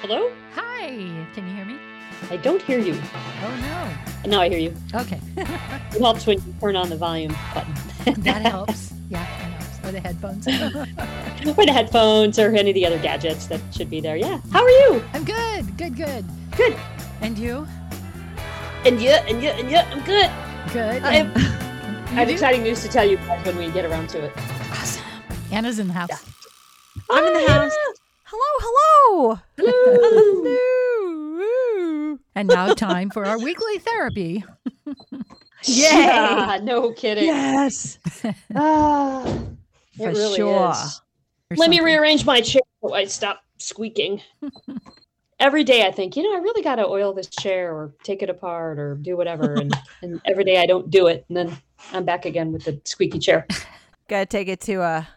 Hello? Hi, can you hear me? I don't hear you. Oh no. Now I hear you. Okay, It helps when you turn on the volume button. that helps. Yeah, that helps. Or the headphones. or the headphones or any of the other gadgets that should be there. Yeah. How are you? I'm good, good, good. Good. And you? And yeah, and yeah, and yeah, I'm good. Good. I have, I have exciting news to tell you guys when we get around to it. Awesome. Anna's in the house. I'm in the house. Hello, hello. Hello. Hello. And now time for our weekly therapy. Yeah, no kidding. Yes. Ah, it For really sure. Let me rearrange my chair so I stop squeaking. every day I think, you know, I really got to oil this chair or take it apart or do whatever. And, and every day I don't do it. And then I'm back again with the squeaky chair. Gotta take it to a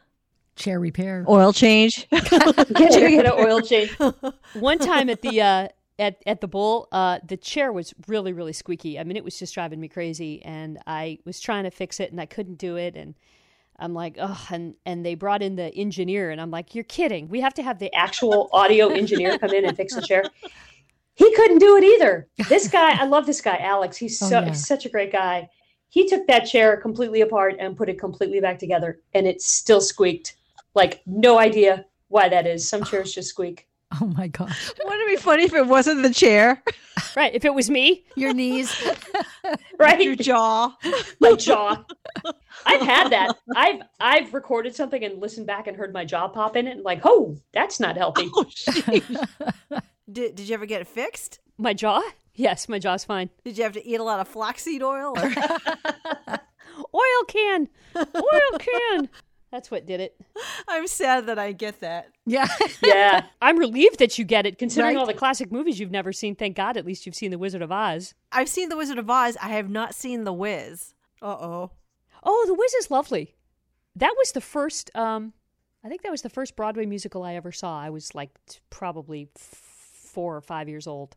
chair repair. oil change. Get you get an oil change. One time at the uh, at at the bowl, uh, the chair was really really squeaky. I mean, it was just driving me crazy, and I was trying to fix it, and I couldn't do it, and I'm like, oh, and and they brought in the engineer, and I'm like, you're kidding. We have to have the actual audio engineer come in and fix the chair. He couldn't do it either. This guy, I love this guy, Alex. He's Oh, so yeah. he's such a great guy. He took that chair completely apart and put it completely back together, and it still squeaked. Like no idea why that is. Some chairs just squeak. Oh my gosh. Wouldn't it be funny if it wasn't the chair? Right. If it was me, Your knees. Right, your jaw. my jaw. I've had that. I've I've recorded something and listened back and heard my jaw pop in it and like, oh, that's not healthy. Oh, did, did you ever get it fixed? My jaw? Yes, my jaw's fine. Did you have to eat a lot of flaxseed oil? Or? Oil can. Oil can. That's what did it. I'm sad that I get that. yeah. Yeah. I'm relieved that you get it, considering Right. all the classic movies you've never seen. Thank God at least you've seen The Wizard of Oz. I've seen The Wizard of Oz. I have not seen The Wiz. Uh oh. Oh, The Wiz is lovely. That was the first um I think that was the first Broadway musical I ever saw. I was like probably 4 or 5 years old.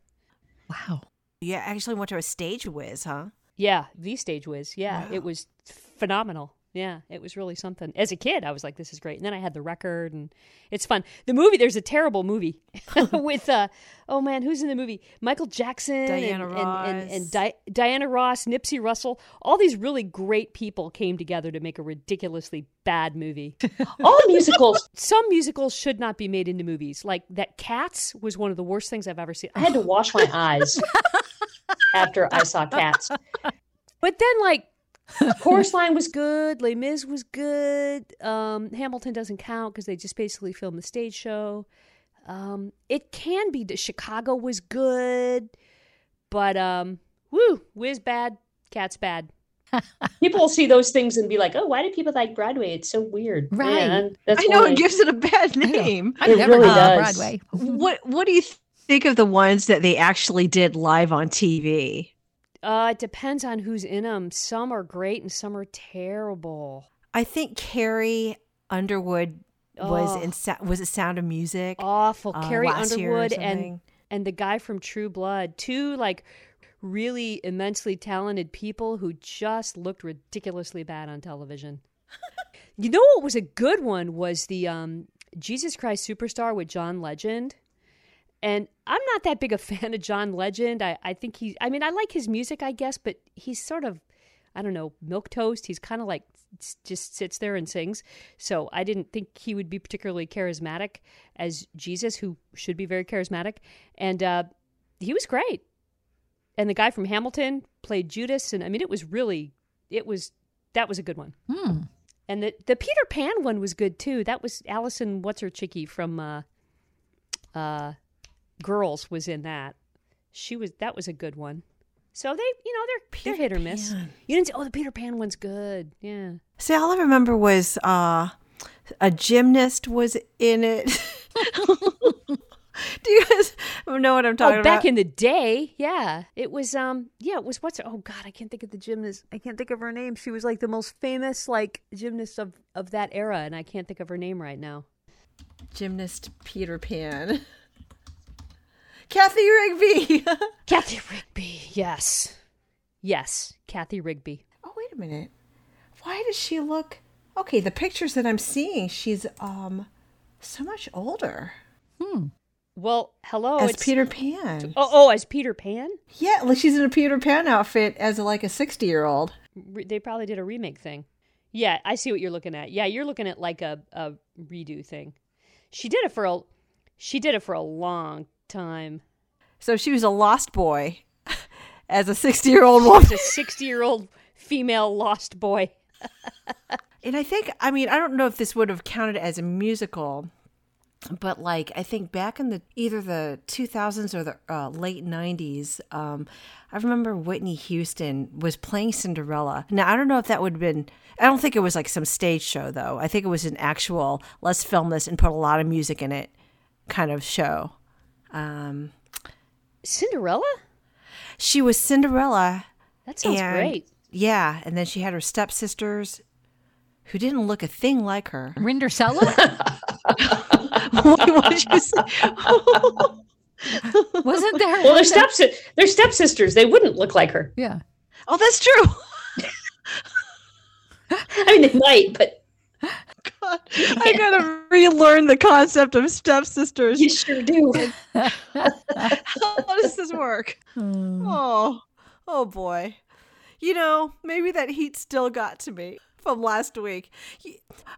Wow. You actually went to a stage whiz, huh? Yeah, the stage whiz. Yeah, Wow. it was phenomenal. Yeah, it was really something. As a kid, I was like, "This is great." And then I had the record, and it's fun. The movie, there's a terrible movie with, uh, oh man, who's in the movie? Michael Jackson, Diana and, and, and, and Ross. Di- Diana Ross, Nipsey Russell. All these really great people came together to make a ridiculously bad movie. All musicals, some musicals should not be made into movies. Like that, Cats was one of the worst things I've ever seen. I had to wash my eyes after I saw Cats. But then, like, Chorus Line was good. Les Mis was good. Um, Hamilton doesn't count because they just basically filmed the stage show. Um, it can be. Chicago was good, but um, woo, Wiz bad, Cats bad. people will see those things and be like, "Oh, why do people like Broadway? It's so weird." Right. Man, that's I know why. it gives it a bad name. I've It never really been to does. Broadway. what What do you think of the ones that they actually did live on TV? Uh, it depends on who's in them. Some are great and some are terrible. I think Carrie Underwood was Oh. in Sa- was it Sound of Music? Awful. uh, Carrie last year or Underwood and and the guy from True Blood, two like really immensely talented people who just looked ridiculously bad on television. you know what was a good one was the um, Jesus Christ Superstar with John Legend. And I'm not that big a fan of John Legend. I, I think he I mean I like his music, I guess, but he's sort of I don't know, milk toast. He's kind of like just sits there and sings. So I didn't think he would be particularly charismatic as Jesus, who should be very charismatic. And uh, he was great. And the guy from Hamilton played Judas, and I mean, it was really, it was that was a good one. Hmm. And the the Peter Pan one was good too. That was Allison, what's her chickie from uh, uh, Girls was in that. She was that was a good one. So they, you know, they're they're hit or miss. Pan. You didn't. say, Oh, the Peter Pan one's good. Yeah. See, all I remember was uh, a gymnast was in it. Do you guys know what I'm talking oh, about? back in the day, yeah, it was. Um, yeah, it was. What's? Oh God, I can't think of the gymnast. I can't think of her name. She was like the most famous like gymnast of of that era, and I can't think of her name right now. Gymnast Peter Pan. Cathy Rigby. Cathy Rigby. Yes, yes, Cathy Rigby. oh, wait a minute. Why does she look Okay, the pictures that I'm seeing, she's um so much older. Hmm. Well, hello. as it's, Peter Pan. Oh, oh, as Peter Pan. Yeah, like she's in a Peter Pan outfit as like a sixty-year-old. Re- they probably did a remake thing. Yeah, I see what you're looking at. Yeah, you're looking at like a, a redo thing. She did it for a she did it for a long time. So she was a lost boy as a sixty-year-old woman. A 60 year old female lost boy. And I think, I mean, I don't know if this would have counted as a musical, but like, I think back in the either the 2000s or the uh, late 90s, um, I remember Whitney Houston was playing Cinderella. Now, I don't know if that would have been, I don't think it was like some stage show though. I think it was an actual, let's film this and put a lot of music in it kind of show. Um, Cinderella? she was Cinderella. That sounds and- great. Yeah. And then she had her stepsisters who didn't look a thing like her. Rindercella? what did you say? Wasn't there? Well, they're steps they're stepsisters. They wouldn't look like her. Yeah. oh, that's true. I mean, they might, but God, I gotta relearn the concept of stepsisters. you sure do. How does this work? Hmm. Oh, oh boy. You know, maybe that heat still got to me from last week.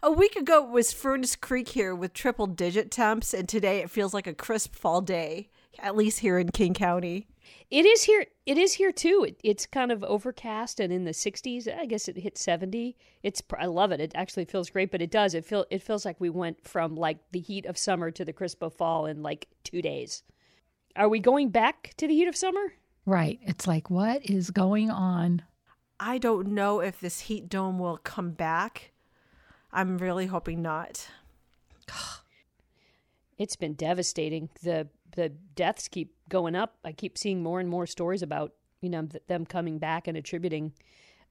A week ago it was Furnace Creek here with triple digit temps, and today it feels like a crisp fall day, at least here in King County. It is here. It is here too. It, it's kind of overcast and in the 60s. I guess it hit 70. It's. I love it. It actually feels great, but it does. It feel. It feels like we went from like the heat of summer to the crisp of fall in like two days. Are we going back to the heat of summer? Right. It's like, what is going on? I don't know if this heat dome will come back. I'm really hoping not. It's been devastating. the The deaths keep going up. I keep seeing more and more stories about you know th- them coming back and attributing,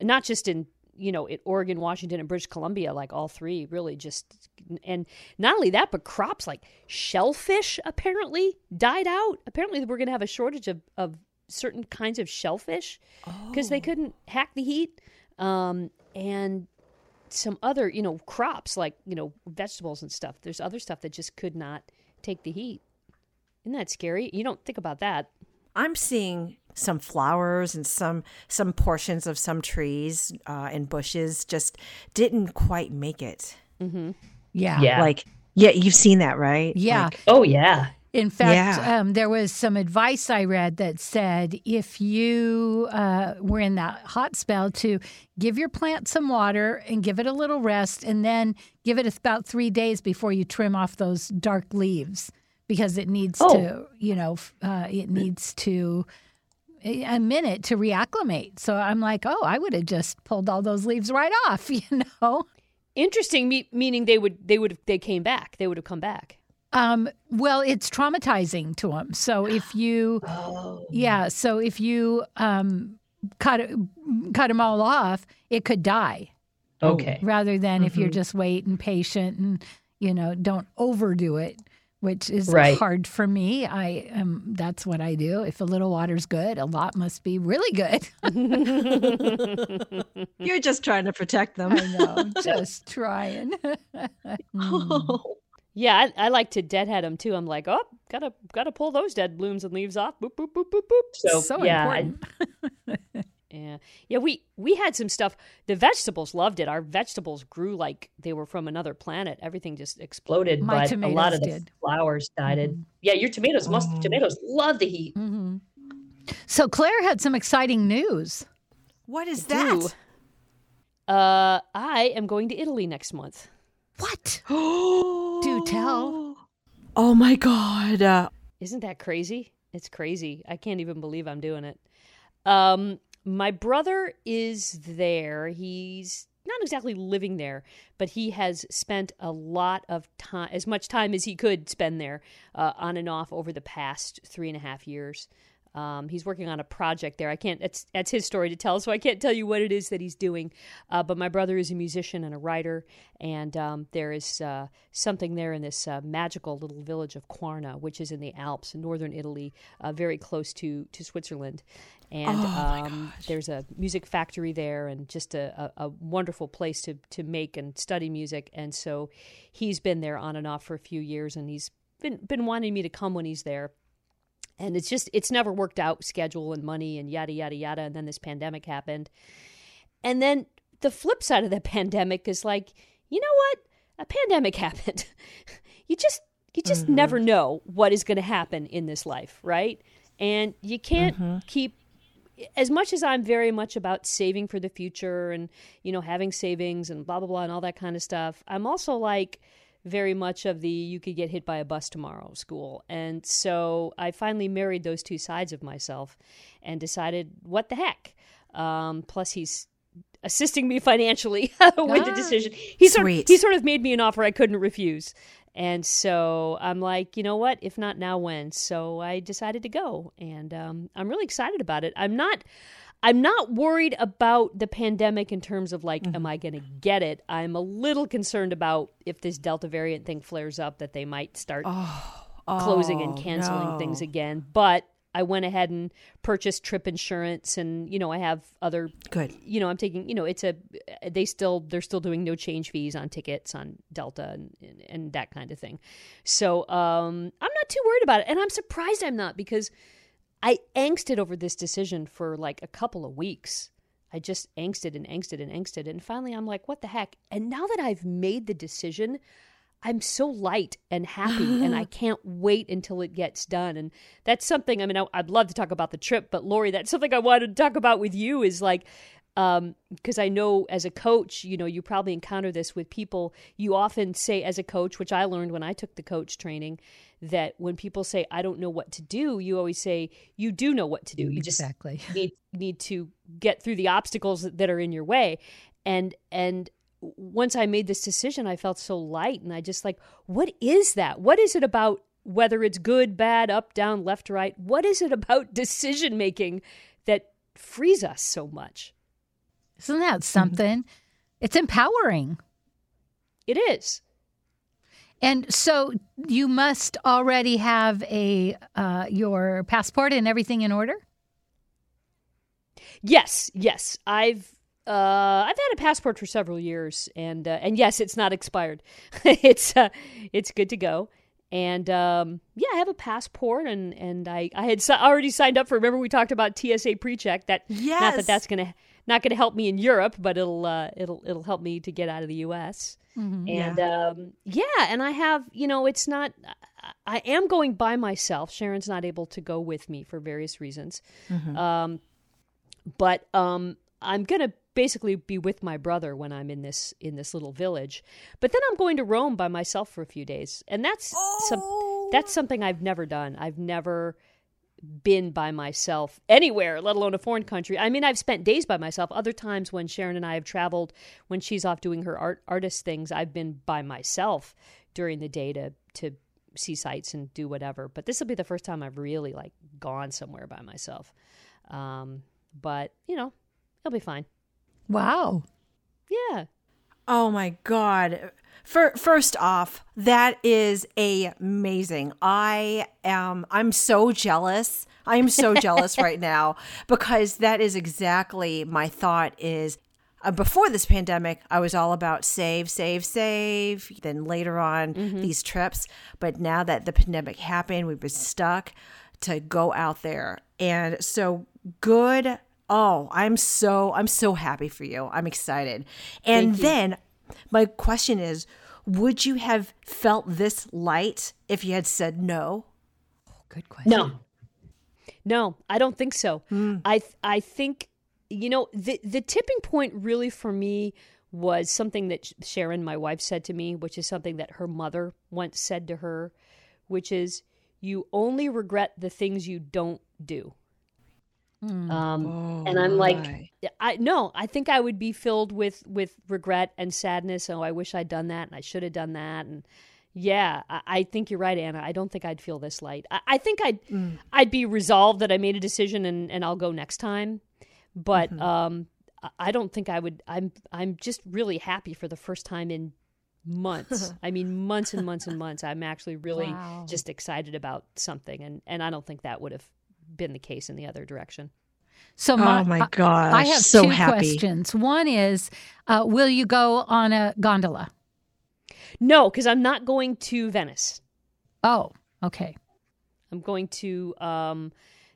not just in you know in Oregon, Washington, and British Columbia, like all three, really just and not only that, but crops like shellfish apparently died out. Apparently, we're going to have a shortage of of certain kinds of shellfish because they couldn't hack the heat, um, and some other you know crops like you know vegetables and stuff. There's other stuff that just could not take the heat. Isn't that scary? You don't think about that. I'm seeing some flowers and some some portions of some trees uh, and bushes just didn't quite make it. Yeah. Yeah. Like, yeah, you've seen that, right? Yeah. Like, oh yeah. In fact, Yeah. um, there was some advice I read that said if you uh, were in that hot spell, to give your plant some water and give it a little rest, and then give it about three days before you trim off those dark leaves because it needs Oh. to, you know, uh, it needs to a a minute to reacclimate. So I'm like, oh, I would have just pulled all those leaves right off, you know. Interesting, me- meaning they would they would they came back. They would have come back. Um, well, it's traumatizing to them. So if you, Oh. yeah, so if you um, cut it- cut them all off, it could die. Okay. Rather than if Mm-hmm. you're just waiting, patient, and you know, don't overdo it, which is Right. hard for me. I am that's what I do. If a little water's good, a lot must be really good. You're just trying to protect them. I know, just trying. Hmm. Yeah, I, I like to deadhead them too. I'm like, oh, gotta gotta pull those dead blooms and leaves off. Boop boop boop boop boop. So, so yeah, I- important. Yeah, yeah. We we had some stuff. The vegetables loved it. Our vegetables grew like they were from another planet. Everything just exploded. exploded, My but a lot of the did. Mm-hmm. flowers died. Yeah, your tomatoes must. Tomatoes love the heat. hmm So Claire had some exciting news. what is Do. that? Uh, I am going to Italy next month. What? Do tell. Oh my god! Uh, Isn't that crazy? It's crazy. I can't even believe I'm doing it. Um, my brother is there. He's not exactly living there, but he has spent a lot of time, as much time as he could spend there, uh, on and off over the past three and a half years. Um, he's working on a project there. I can't. That's that's his story to tell, so I can't tell you what it is that he's doing. Uh, but my brother is a musician and a writer, and um, there is uh, something there in this uh, magical little village of Quarna, which is in the Alps, in northern Italy, uh, very close to to Switzerland. And um, there's a music factory there, and just a, a, a wonderful place to to make and study music. And so he's been there on and off for a few years, and he's been been wanting me to come when he's there. And it's just it's never worked out schedule and money and yada yada yada and then this pandemic happened. And then the flip side of the pandemic is like, you know what? A pandemic happened. you just you just mm-hmm. never know what is going to happen in this life, right? And you can't mm-hmm. keep as much as I'm very much about saving for the future and you know having savings and blah blah blah and all that kind of stuff, I'm also like very much of the you could get hit by a bus tomorrow school. And so I finally married those two sides of myself and decided what the heck. Um, plus he's assisting me financially with ah, the decision. He sort, of, he sort of made me an offer I couldn't refuse. And so I'm like, you know what? If not now, when? So I decided to go, and um, I'm really excited about it. I'm not. I'm not worried about the pandemic in terms of like, mm-hmm. am I going to get it? I'm a little concerned about if this Delta variant thing flares up that they might start oh, closing and oh, canceling no. things again. But I went ahead and purchased trip insurance, and you know I have other good. You know I'm taking. You know it's a they still they're still doing no change fees on tickets on Delta and and that kind of thing. So um, I'm not too worried about it, and I'm surprised I'm not because I angsted over this decision for like a couple of weeks. I just angsted and angsted and angsted, and finally I'm like, what the heck? And now that I've made the decision, I'm so light and happy, and I can't wait until it gets done. And that's something. I mean, I, would love to talk about the trip, but Lori, that's something I wanted to talk about with you. Is like, because um, I know as a coach, you know, you probably encounter this with people. You often say, as a coach, which I learned when I took the coach training, that when people say, "I don't know what to do," you always say, "You do know what to do. You exactly. just need need to get through the obstacles that are in your way." And and once I made this decision, I felt so light. And I just like, what is that? What is it about whether it's good, bad, up, down, left, right? What is it about decision making that frees us so much? Isn't that something? Mm-hmm. It's empowering. It is. And so you must already have a uh, your passport and everything in order. Yes, yes. I've uh, I've had a passport for several years, and uh, and yes, it's not expired. it's uh, it's good to go. And um, yeah, I have a passport, and and I I had already signed up for. Remember, we talked about TSA PreCheck. That yes. not that that's gonna not gonna help me in Europe, but it'll uh, it'll it'll help me to get out of the U.S. Mm-hmm, and yeah. Um, yeah, and I have you know it's not. I am going by myself. Sharon's not able to go with me for various reasons. Mm-hmm. Um, but um, I'm gonna basically be with my brother when I'm in this in this little village. But then I'm going to Rome by myself for a few days, and that's oh. some, that's something I've never done. I've never been by myself anywhere, let alone a foreign country. I mean, I've spent days by myself. Other times when Sharon and I have traveled, when she's off doing her art artist things, I've been by myself during the day to to see sights and do whatever. But this will be the first time I've really like gone somewhere by myself. Um, but you know, it'll be fine. Wow. Yeah. Oh my god. For, first off, that is amazing. I am I'm so jealous. I am so jealous right now because that is exactly my thought is uh, before this pandemic, I was all about save, save, save. Then later on, mm-hmm. these trips. But now that the pandemic happened, we've been stuck to go out there. And so good Oh, I'm so I'm so happy for you. I'm excited. And then my question is, would you have felt this light if you had said no? Oh, good question. No. No, I don't think so. Mm. I I think you know the the tipping point really for me was something that Sharon, my wife, said to me, which is something that her mother once said to her, which is you only regret the things you don't do. Mm. Um, oh, and I'm like, I no, I think I would be filled with with regret and sadness. Oh, I wish I'd done that, and I should have done that. And yeah, I, I, think you're right, Anna. I don't think I'd feel this light. I, I think I'd mm. I'd be resolved that I made a decision and and I'll go next time. But mm-hmm. um, I don't think I would. I'm I'm just really happy for the first time in months. I mean, months and months and months. I'm actually really wow. just excited about something, and and I don't think that would have been the case in the other direction. So my, oh my god, I have so two happy. questions. One is, uh, will you go on a gondola? No, because I'm not going to Venice. Oh, okay. I'm going to um,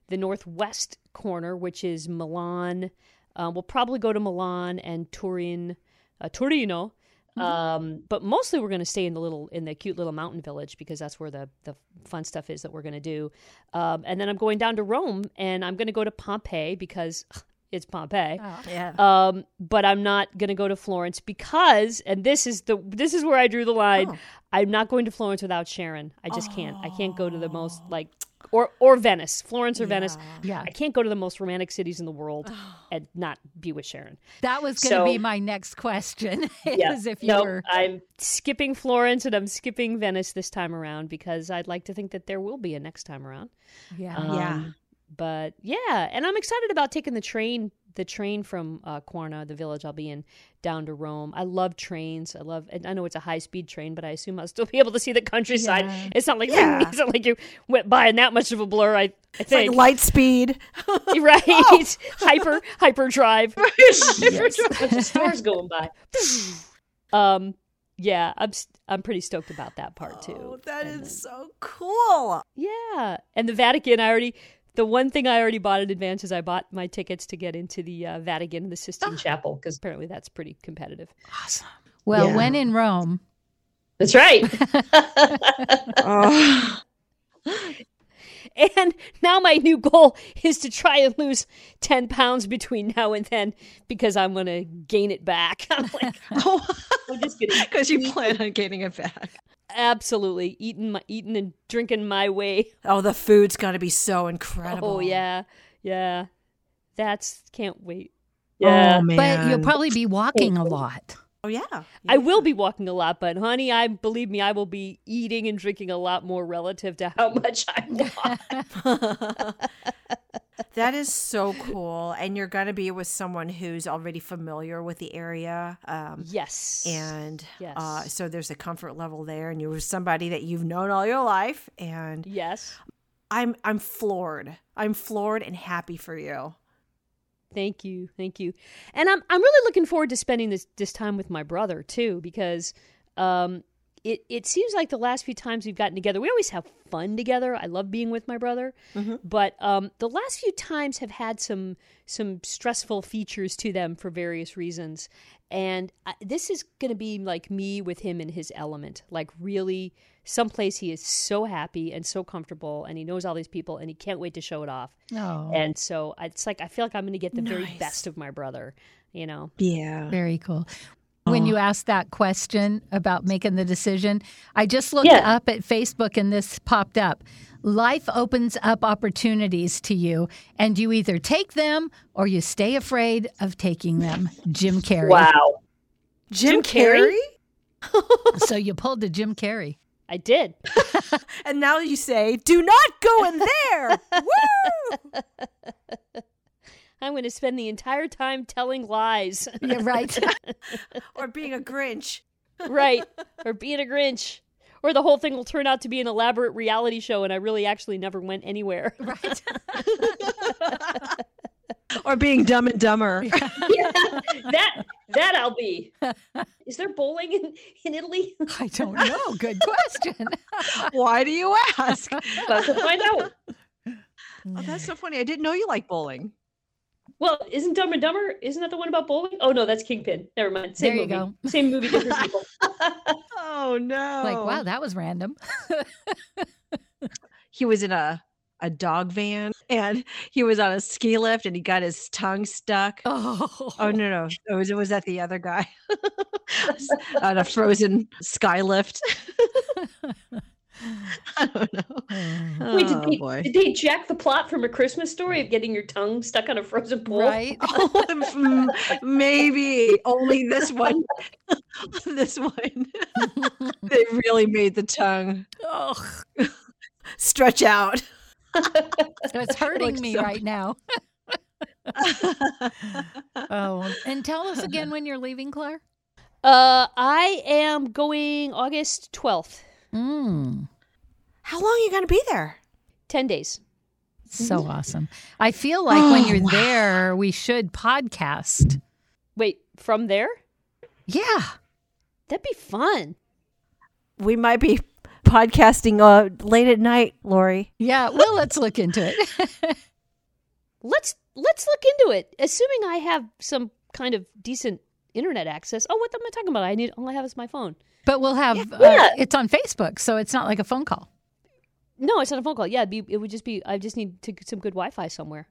the northwest corner, which is Milan. Uh, we'll probably go to Milan and Turin, uh, Torino. Um, but mostly we're going to stay in the little in the cute little mountain village because that's where the the fun stuff is that we're going to do. Um, and then I'm going down to Rome and I'm going to go to Pompeii because it's Pompeii. Yeah. Um, but I'm not going to go to Florence because, and this is the this is where I drew the line. Oh. I'm not going to Florence without Sharon. I just can't. I can't go to the most like or or Venice, Florence or Venice. Yeah. I can't go to the most romantic cities in the world and not be with Sharon. That was going to So- be my next question. Yeah. if you no, were. I'm Skipping Florence and I'm skipping Venice this time around because I'd like to think that there will be a next time around. Yeah. Yeah. Um, But yeah, and I'm excited about taking the train, the train from uh, Quarna, the village I'll be in, down to Rome. I love trains. I love, and I know it's a high speed train, but I assume I'll still be able to see the countryside. Yeah. It's not like Yeah. it's not like you went by in that much of a blur. I, I It's like think light speed. right, Oh. hyper hyper drive. the stores going by. Um, yeah, I'm I'm pretty stoked about that part too. Oh, that And is so cool. Yeah, and the Vatican. I already the one thing I already bought in advance is I bought my tickets to get into the uh, Vatican the Sistine Chapel because apparently that's pretty competitive. Awesome. Well, Yeah. when in Rome, That's right. Oh. And now my new goal is to try and lose ten pounds between now and then because I'm gonna gain it back. I'm like, I'm just kidding. Because you plan on gaining it back. Absolutely eating my eating and drinking my way. Oh, the food's got to be so incredible. Oh yeah, yeah. That's can't wait. Oh, yeah. Oh, man. but you'll probably be walking a lot. Oh, yeah. I will be walking a lot, but honey, I believe me, I will be eating and drinking a lot more relative to how How much I walk. That is so cool. And you're going to be with someone who's already familiar with the area. Um, Yes. and Yes. uh, so there's a comfort level there. And you're with somebody that you've known all your life. And yes. I'm, I'm floored. I'm floored and happy for you. Thank you, thank you, and I'm I'm really looking forward to spending this this time with my brother too because um it it seems like the last few times we've gotten together we always have fun together. I love being with my brother, but um the last few times have had some some stressful features to them for various reasons, and I, this is going to be like me with him in his element, like really someplace he is so happy and so comfortable, and he knows all these people, and he can't wait to show it off. Oh, And so it's like I feel like I'm going to get the very best of my brother, you know. Yeah. very cool. When you asked that question about making the decision, I just looked Yeah. up at Facebook and this popped up. Life opens up opportunities to you, and you either take them or you stay afraid of taking them. Jim Carrey. Wow. Jim, Jim Carrey? Carrey? So you pulled the Jim Carrey. I did. And now you say, do not go in there. Woo! I'm going to spend the entire time telling lies. Yeah, right. Or being a Grinch. right. Or being a Grinch. Or the whole thing will turn out to be an elaborate reality show and I really actually never went anywhere. right. Or being dumb and dumber. Yeah, that that I'll be. Is there bowling in, in Italy? I don't know. Good question. Why do you ask? About to find out. Oh, that's so funny. I didn't know you like bowling. Well, isn't Dumb and Dumber? Isn't that the one about bowling? Oh no, that's Kingpin. Never mind. Same There you movie. go. Same movie, different people. Oh no! Like, wow, that was random. He was in a a dog van, and he was on a ski lift, and he got his tongue stuck. Oh, Oh no, no, oh, it was it was that the other guy on a frozen sky lift. I don't know. Wait, did Oh, they, boy. did they jack the plot from a Christmas story of getting your tongue stuck on a frozen pole? right. Oh, mm, maybe only this one. this one. they really made the tongue Oh, stretch out. it's hurting looks me so- right now. Oh, and tell us again when you're leaving, Claire. Uh I am going August 12th. Mm, How long are you going to be there? 10 days. so awesome. I feel like when Oh, you're wow. there, we should podcast. Wait, from there? Yeah. That'd be fun. We might be podcasting uh, late at night, Lori. Yeah, well, let's look into it. Let's let's look into it. Assuming I have some kind of decent internet access. Oh, what am I talking about? I need all I have is my phone. but we'll have Yeah. uh, it's on Facebook, so it's not like a phone call. No, it's not a phone call. Yeah, it'd be, it would just be. I just need to get some good Wi-Fi somewhere.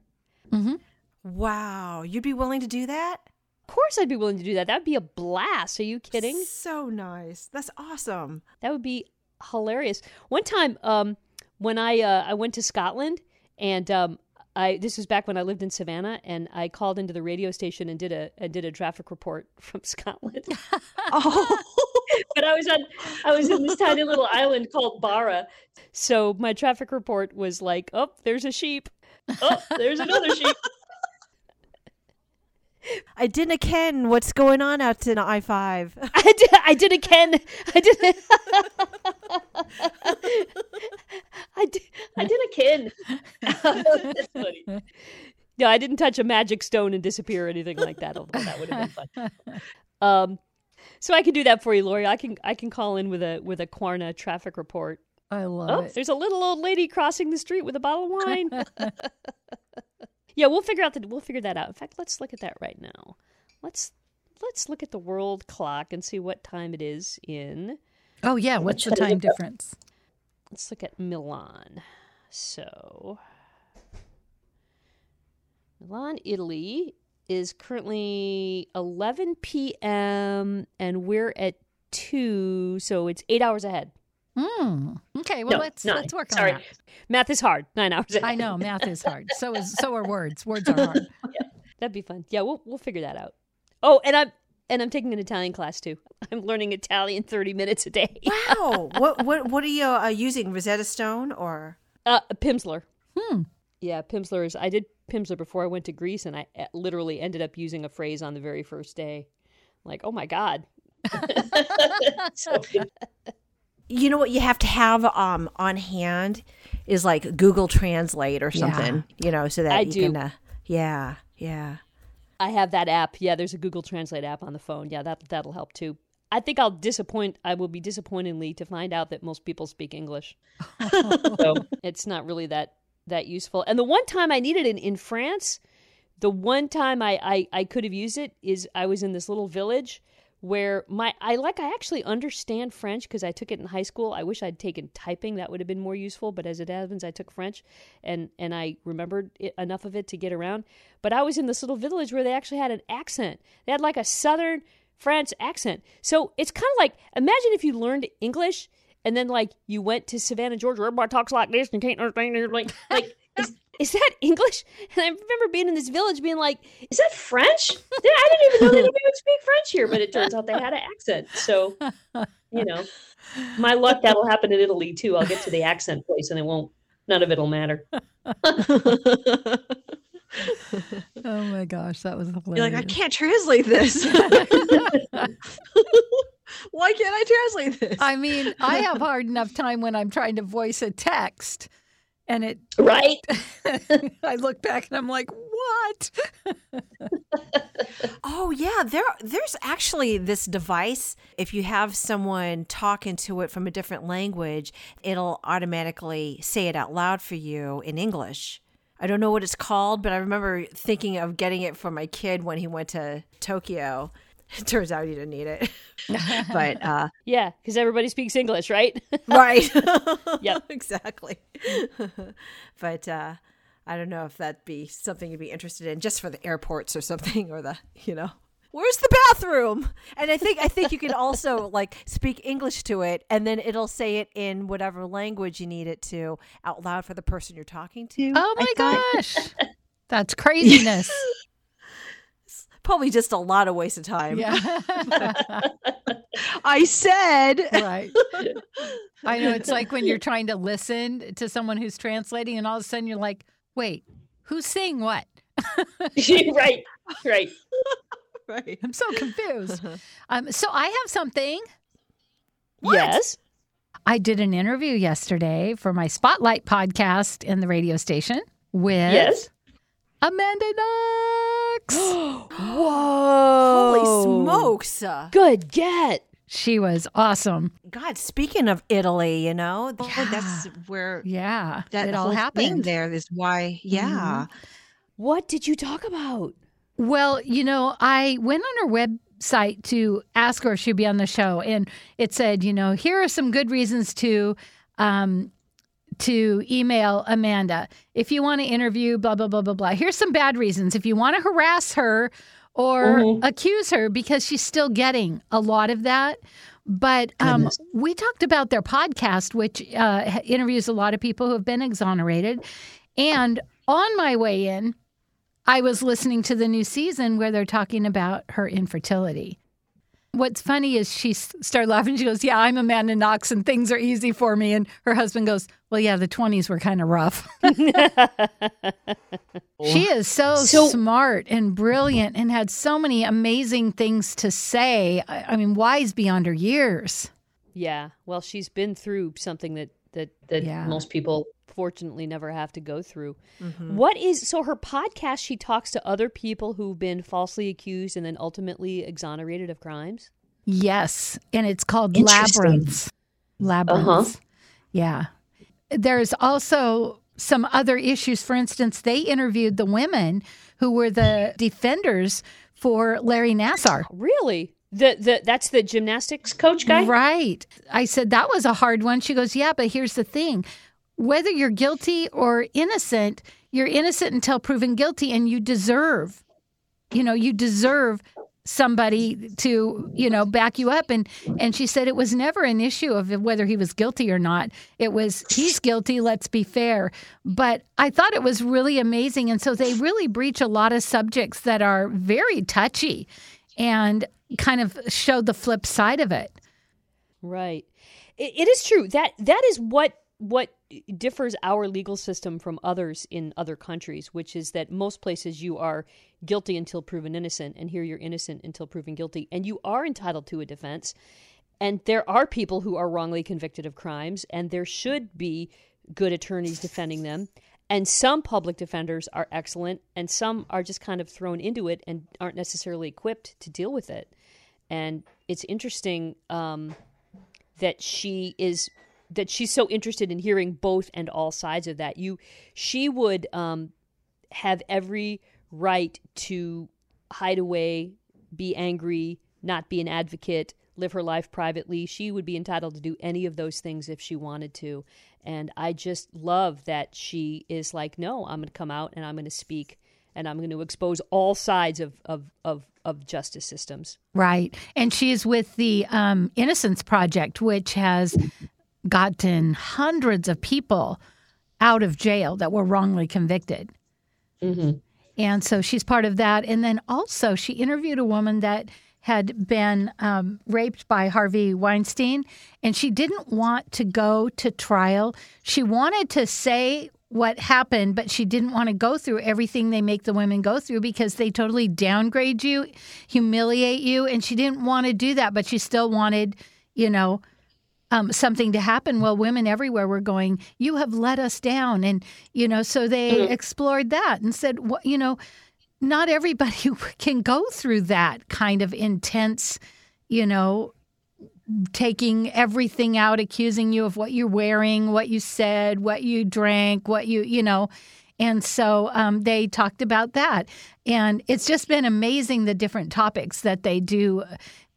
hmm Wow, you'd be willing to do that? Of course, I'd be willing to do that. That'd be a blast. Are you kidding? So nice. That's awesome. That would be hilarious. One time, um, when I uh, I went to Scotland, and um, I this was back when I lived in Savannah, and I called into the radio station and did a and did a traffic report from Scotland. Oh, But I was on I was in this tiny little island called Barra. so my traffic report was like, "Oh, there's a sheep." Oh, there's another sheep. I didn't ken what's going on out in I five. I did. I did it, Ken. I did. I did. I did a. That's funny. No, I didn't touch a magic stone and disappear or anything like that. Although that would have been fun. Um, so I can do that for you, Lori. I can I can call in with a with a Quarna traffic report. I love Oh, it. there's a little old lady crossing the street with a bottle of wine. yeah, we'll figure out the we'll figure that out. In fact, let's look at that right now. Let's let's look at the world clock and see what time it is in. Oh yeah, what's the Which one is time difference? Let's look at Milan. So, Milan, Italy is currently 11 p.m. and we're at 2, so it's 8 hours ahead. Hmm. Okay, well No, let's nine. let's work on Sorry. that. Math is hard. 9 hours ahead. I know math is hard. So is so are words. Words are hard. That'd be fun. Yeah, we'll we'll figure that out. Oh, and I'm and I'm taking an Italian class too. I'm learning Italian 30 minutes a day. wow. what what what are you uh, using? Rosetta Stone or? Uh, Pimsleur. Hmm. Yeah, Pimsleur is. I did Pimsleur before I went to Greece, and I uh, literally ended up using a phrase on the very first day. Like, oh my god, So. You know what you have to have um on hand is like Google Translate or Yeah. something. You know, so that I you do. can. Uh, yeah, yeah. I have that app. Yeah, there's a Google Translate app on the phone. Yeah, that that'll help too. I think I'll disappoint. I will be disappointingly to find out that most people speak English. so it's not really that that useful. And the one time I needed it in France, the one time I I, I could have used it is I was in this little village where my I like I actually understand French because I took it in high school. I wish I'd taken typing; that would have been more useful. But as it happens, I took French, and and I remembered it, enough of it to get around. But I was in this little village where they actually had an accent. They had like a southern French accent. So it's kind of like imagine if you learned English and then like you went to Savannah, Georgia, everybody talks like this and you can't understand it. Like, like is, is that English? And I remember being in this village, being like, Is that French? I didn't even know that anybody would speak French here, but it turns out they had an accent. So, you know, my luck that'll happen in Italy too. I'll get to the accent place and it won't. None of it'll matter. Oh my gosh, that was hilarious. You're like, I can't translate this. Why can't I translate this? I mean, I have hard enough time when I'm trying to voice a text, and it. Right? I look back and I'm like, what? Oh yeah, there there's actually this device. If you have someone talk into it from a different language, it'll automatically say it out loud for you in English. I don't know what it's called, but I remember thinking of getting it for my kid when he went to Tokyo. It turns out he didn't need it. but uh yeah, because everybody speaks English, right? right. Yep. exactly. but uh I don't know if that'd be something you'd be interested in just for the airports or something or the, you know. Where's the bathroom? And I think I think you can also like speak English to it and then it'll say it in whatever language you need it to out loud for the person you're talking to. Oh my thought. gosh. That's craziness. Probably just a lot of waste of time. yeah. I said right. I know it's like when you're trying to listen to someone who's translating and all of a sudden you're like, wait, who's saying what? right. Right. right. I'm so confused. um, so I have something. yes. I did an interview yesterday for my Spotlight podcast in the radio station with Yes. Amanda Knox. Whoa! Holy smokes. Good get. She was awesome. God, speaking of Italy, you know, Oh, that's where Yeah, that it all happened. there is why. Yeah. What did you talk about? Well, you know, I went on her website to ask her if she'd be on the show, and it said, you know, here are some good reasons to um, to email Amanda if you want to interview. Blah blah blah blah blah. Here's some bad reasons if you want to harass her or Mhm. accuse her because she's still getting a lot of that. But um, we talked about their podcast, which uh, interviews a lot of people who have been exonerated. And on my way in, I was listening to the new season where they're talking about her infertility. What's funny is she s- started laughing. She goes, Yeah, I'm Amanda Knox and things are easy for me. And her husband goes, Well, yeah, the 20s were kind of rough. she is so, So- smart and brilliant and had so many amazing things to say. I, I mean, wise beyond her years. Yeah. Well, she's been through something that that That Yeah. most people fortunately never have to go through. Mm-hmm. What is so her podcast? She talks to other people who've been falsely accused and then ultimately exonerated of crimes. Yes, and it's called Interesting. Labyrinths. Labyrinths. Yeah. There's also some other issues. For instance, they interviewed the women who were the defenders for Larry Nassar. Really? The the that's the gymnastics coach guy. Right. I said that was a hard one. She goes, Yeah, but here's the thing whether you're guilty or innocent, you're innocent until proven guilty, and you deserve, you know, you deserve somebody to you know back you up and and she said it was never an issue of whether he was guilty or not it was he's guilty let's be fair but i thought it was really amazing and so they really breach a lot of subjects that are very touchy and kind of showed the flip side of it Right. It, it is true that that is what what differs our legal system from others in other countries, which is that most places you are guilty until proven innocent, and here you're innocent until proven guilty, and you are entitled to a defense. And there are people who are wrongly convicted of crimes, and there should be good attorneys defending them. And some public defenders are excellent, and some are just kind of thrown into it and aren't necessarily equipped to deal with it. And it's interesting um, that she is that she's so interested in hearing both and all sides of that. You, she would um, have every right to hide away, be angry, not be an advocate, live her life privately. She would be entitled to do any of those things if she wanted to. And I just love that she is like, no, I'm going to come out and I'm going to speak and I'm going to expose all sides of, of, of, of justice systems. Right. And she's with the um, Innocence Project, which has gotten hundreds of people out of jail that were wrongly convicted. hmm And so she's part of that. And then also, she interviewed a woman that had been um, raped by Harvey Weinstein, and she didn't want to go to trial. She wanted to say what happened, but she didn't want to go through everything they make the women go through because they totally downgrade you, humiliate you. And she didn't want to do that, but she still wanted, you know, um, something to happen. Well, women everywhere were going, You have let us down. And, you know, so they explored that and said, what, You know, not everybody can go through that kind of intense, you know, taking everything out, accusing you of what you're wearing, what you said, what you drank, what you, you know. And so um, they talked about that. And it's just been amazing the different topics that they do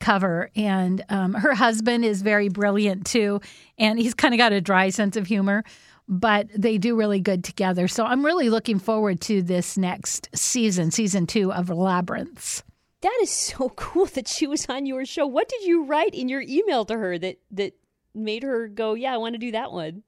cover. And um, her husband is very brilliant too. And he's kind of got a dry sense of humor, but they do really good together. So I'm really looking forward to this next season, season two of Labyrinths. That is so cool that she was on your show. What did you write in your email to her that that made her go, "Yeah, I want to do that one"?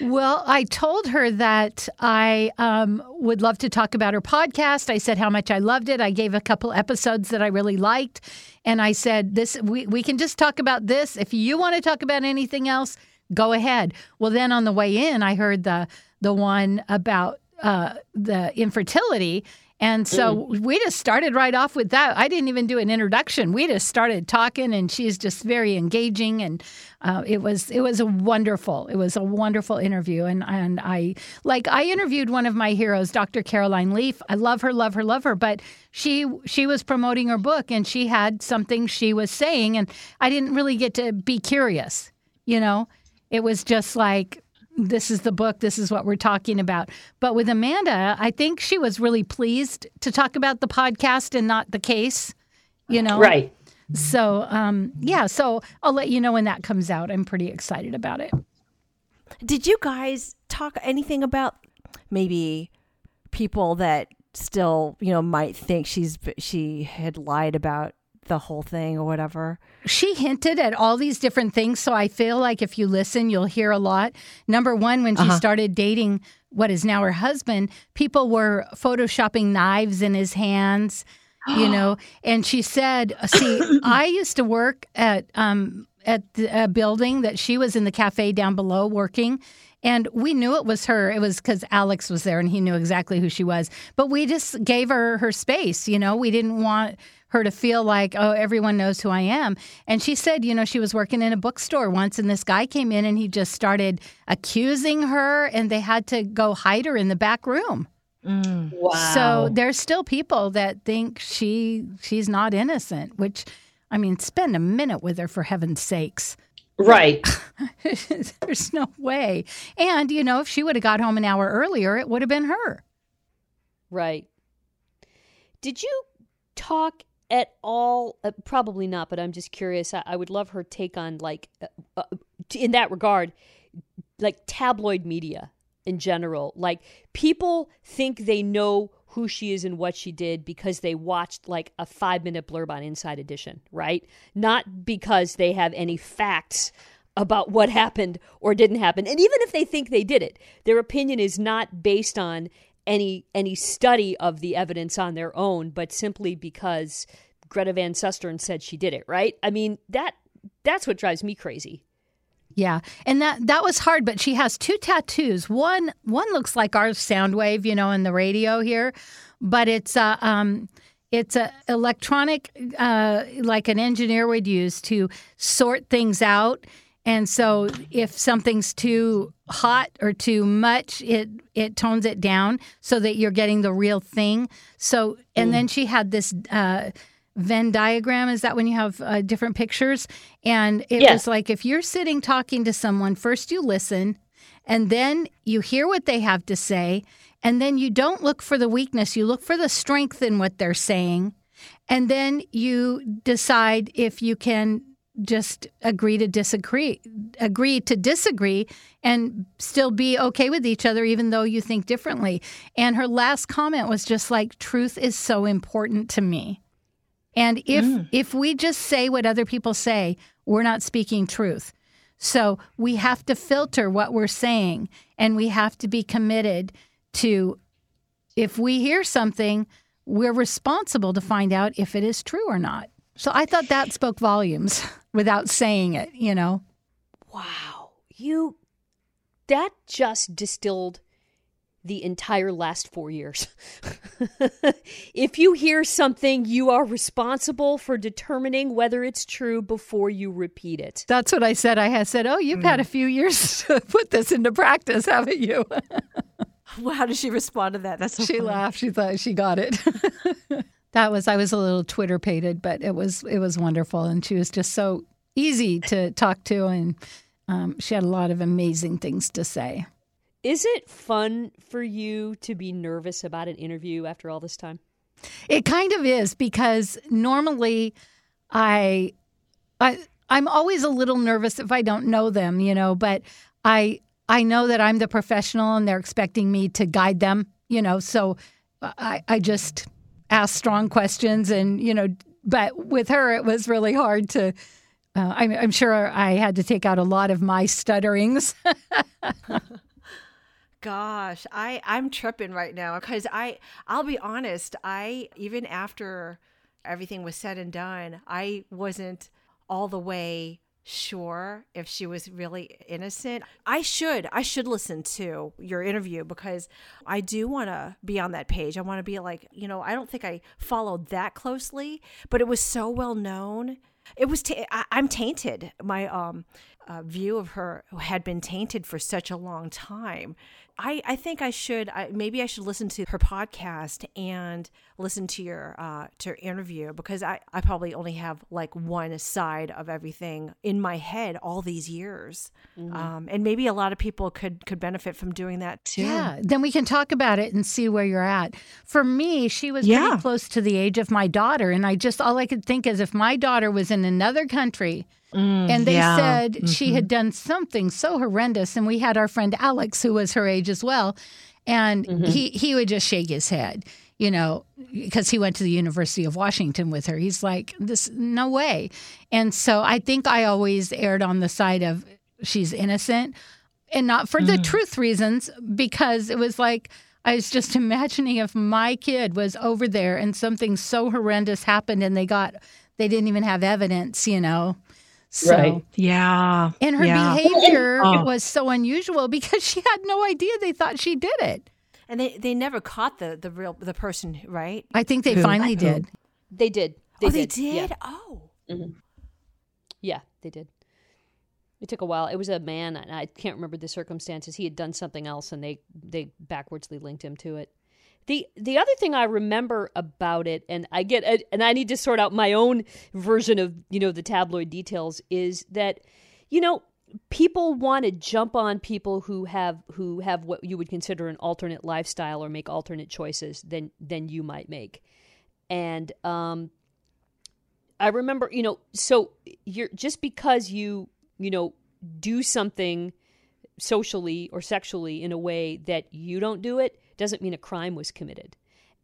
Well, I told her that I um, would love to talk about her podcast. I said how much I loved it. I gave a couple episodes that I really liked, and I said this we we can just talk about this. If you want to talk about anything else, go ahead. Well, then on the way in, I heard the the one about uh, the infertility, And so mm. we just started right off with that. I didn't even do an introduction. We just started talking, and she's just very engaging, and uh, it was it was a wonderful it was a wonderful interview. And and I like I interviewed one of my heroes, Dr. Caroline Leaf. I love her, love her, love her. But she she was promoting her book, and she had something she was saying, and I didn't really get to be curious. You know, it was just like this is the book, this is what we're talking about. But with Amanda, I think she was really pleased to talk about the podcast and not the case, you know? Right. So, um, yeah, so I'll let you know when that comes out. I'm pretty excited about it. Did you guys talk anything about maybe people that still, you know, might think she's she had lied about the whole thing or whatever. She hinted at all these different things. So I feel like if you listen, you'll hear a lot. Number one, when she uh-huh. started dating what is now her husband, people were photoshopping knives in his hands, you know. And she said, See, I used to work at, um, at a building that she was in the cafe down below working. And we knew it was her. It was because Alex was there and he knew exactly who she was. But we just gave her her space. You know, we didn't want her to feel like, oh, everyone knows who I am. And she said, you know, she was working in a bookstore once and this guy came in and he just started accusing her and they had to go hide her in the back room. Mm. Wow. So there's still people that think she she's not innocent, which I mean, spend a minute with her for heaven's sakes. Right. There's no way. And, you know, if she would have got home an hour earlier, it would have been her. Right. Did you talk at all uh, probably not but i'm just curious I, I, would love her take on like uh, uh, in that regard like tabloid media in general like people think they know who she is and what she did because they watched like a five minute blurb on inside edition right not because they have any facts about what happened or didn't happen and even if they think they did it their opinion is not based on any any study of the evidence on their own, but simply because Greta Van Susteren said she did it, right? I mean, that that's what drives me crazy. Yeah, and that that was hard, but she has two tattoos. One one looks like our sound wave, you know, in the radio here, but it's a um, it's a electronic, uh, like an engineer would use to sort things out. And so if something's too hot or too much, it it tones it down so that you're getting the real thing. So and mm. then she had this uh, Venn diagram. Is that when you have uh, different pictures? And it was like if you're sitting talking to someone, first you listen, and then you hear what they have to say, and then you don't look for the weakness. You look for the strength in what they're saying, and then you decide if you can just agree to disagree, agree to disagree, and still be okay with each other, even though you think differently. And her last comment was just like, truth is so important to me. And if mm. if we just say what other people say, we're not speaking truth. So we have to filter what we're saying and we have to be committed to if we hear something, we're responsible to find out if it is true or not. So I thought that spoke volumes without saying it, you know. Wow. You that just distilled the entire last 4 years. if you hear something, you are responsible for determining whether it's true before you repeat it. That's what I said. I had said, "Oh, you've mm. had a few years to put this into practice, haven't you?" well, how did she respond to that? That's so she funny. laughed. She thought she got it that was I was a little Twitter pated, but it was it was wonderful, and she was just so easy to talk to, and um, she had a lot of amazing things to say. Is it fun for you to be nervous about an interview after all this time? It kind of is because normally I I I'm always a little nervous if I don't know them, you know, but I I know that I'm the professional and they're expecting me to guide them, you know, so I I just ask strong questions and you know but with her it was really hard to uh, I'm, I'm sure i had to take out a lot of my stutterings gosh i i'm tripping right now because i i'll be honest i even after everything was said and done i wasn't all the way sure if she was really innocent. I should I should listen to your interview because I do want to be on that page. I want to be like, you know, I don't think I followed that closely, but it was so well known. It was ta- I, I'm tainted. My um uh, view of her had been tainted for such a long time. I, I think I should I, maybe I should listen to her podcast and listen to your uh, to your interview because I, I probably only have like one side of everything in my head all these years, mm-hmm. um, and maybe a lot of people could could benefit from doing that too. Yeah, then we can talk about it and see where you're at. For me, she was yeah. pretty close to the age of my daughter, and I just all I could think is if my daughter was in another country Mm, and they yeah. said mm-hmm. she had done something so horrendous. And we had our friend Alex, who was her age as well. And mm-hmm. he, he would just shake his head, you know, because he went to the University of Washington with her. He's like, this, no way. And so I think I always erred on the side of she's innocent and not for mm. the truth reasons, because it was like, I was just imagining if my kid was over there and something so horrendous happened and they got, they didn't even have evidence, you know. So, right. Yeah. And her yeah. behavior oh. was so unusual because she had no idea they thought she did it. And they, they never caught the, the real the person, right? I think they Who? finally did. They did. They oh, did. they did. Yeah. Oh. Mm-hmm. Yeah, they did. It took a while. It was a man, and I can't remember the circumstances. He had done something else, and they they backwardsly linked him to it. The the other thing I remember about it, and I get, and I need to sort out my own version of you know the tabloid details, is that you know people want to jump on people who have who have what you would consider an alternate lifestyle or make alternate choices than than you might make, and um, I remember you know so you're just because you you know do something socially or sexually in a way that you don't do it doesn't mean a crime was committed.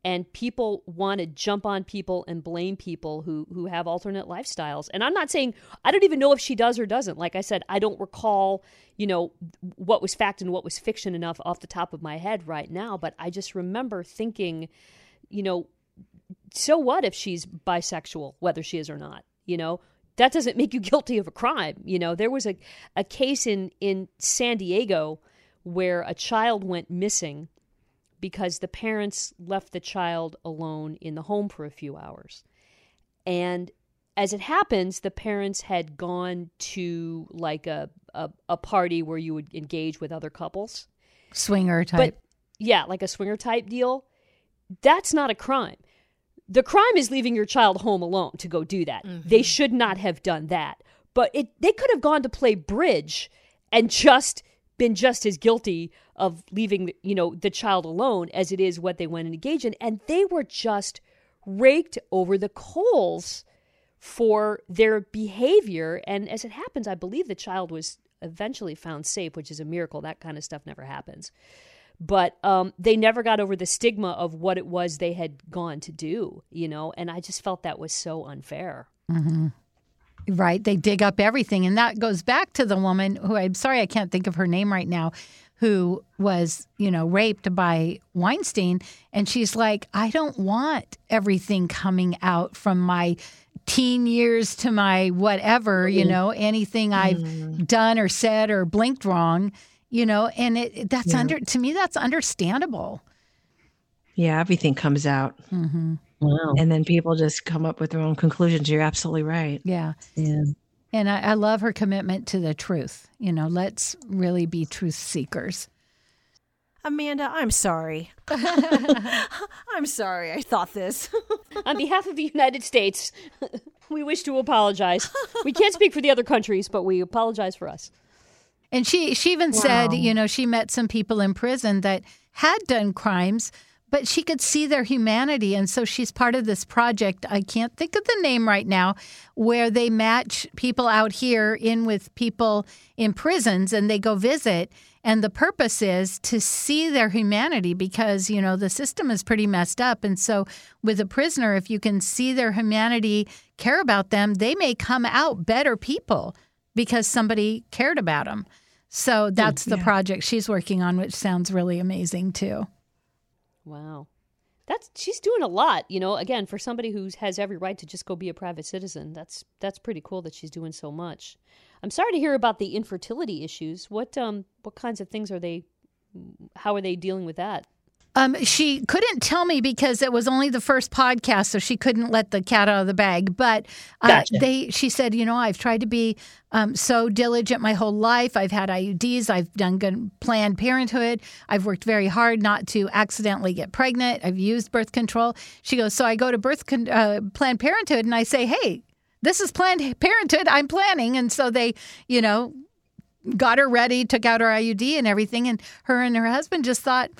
And people want to jump on people and blame people who who have alternate lifestyles. And I'm not saying I don't even know if she does or doesn't. Like I said, I don't recall, you know, what was fact and what was fiction enough off the top of my head right now, but I just remember thinking, you know, so what if she's bisexual, whether she is or not? You know, that doesn't make you guilty of a crime. You know, there was a, a case in, in San Diego where a child went missing because the parents left the child alone in the home for a few hours. And as it happens, the parents had gone to like a, a, a party where you would engage with other couples. Swinger type. But yeah, like a swinger type deal. That's not a crime. The crime is leaving your child home alone to go do that. Mm-hmm. They should not have done that. But it they could have gone to play bridge and just been just as guilty of leaving you know the child alone as it is what they went and engage in and they were just raked over the coals for their behavior and as it happens i believe the child was eventually found safe which is a miracle that kind of stuff never happens but um, they never got over the stigma of what it was they had gone to do you know and i just felt that was so unfair mm-hmm. Right. They dig up everything. And that goes back to the woman who I'm sorry I can't think of her name right now, who was, you know, raped by Weinstein. And she's like, I don't want everything coming out from my teen years to my whatever, you mm-hmm. know, anything I've mm. done or said or blinked wrong, you know, and it that's yeah. under to me that's understandable. Yeah, everything comes out. Mm-hmm. Wow. And then people just come up with their own conclusions. You're absolutely right. Yeah. Yeah. And I, I love her commitment to the truth. You know, let's really be truth seekers. Amanda, I'm sorry. I'm sorry. I thought this. On behalf of the United States, we wish to apologize. We can't speak for the other countries, but we apologize for us. And she she even wow. said, you know, she met some people in prison that had done crimes but she could see their humanity. And so she's part of this project. I can't think of the name right now, where they match people out here in with people in prisons and they go visit. And the purpose is to see their humanity because, you know, the system is pretty messed up. And so, with a prisoner, if you can see their humanity, care about them, they may come out better people because somebody cared about them. So, that's the project she's working on, which sounds really amazing too. Wow. that's she's doing a lot, you know. Again, for somebody who has every right to just go be a private citizen, that's that's pretty cool that she's doing so much. I'm sorry to hear about the infertility issues. What um what kinds of things are they? How are they dealing with that? Um, she couldn't tell me because it was only the first podcast, so she couldn't let the cat out of the bag. But uh, Gotcha. they, she said, you know, I've tried to be um, so diligent my whole life. I've had IUDs. I've done good Planned Parenthood. I've worked very hard not to accidentally get pregnant. I've used birth control. She goes, so I go to birth con- uh, Planned Parenthood and I say, hey, this is Planned Parenthood. I'm planning, and so they, you know, got her ready, took out her IUD and everything, and her and her husband just thought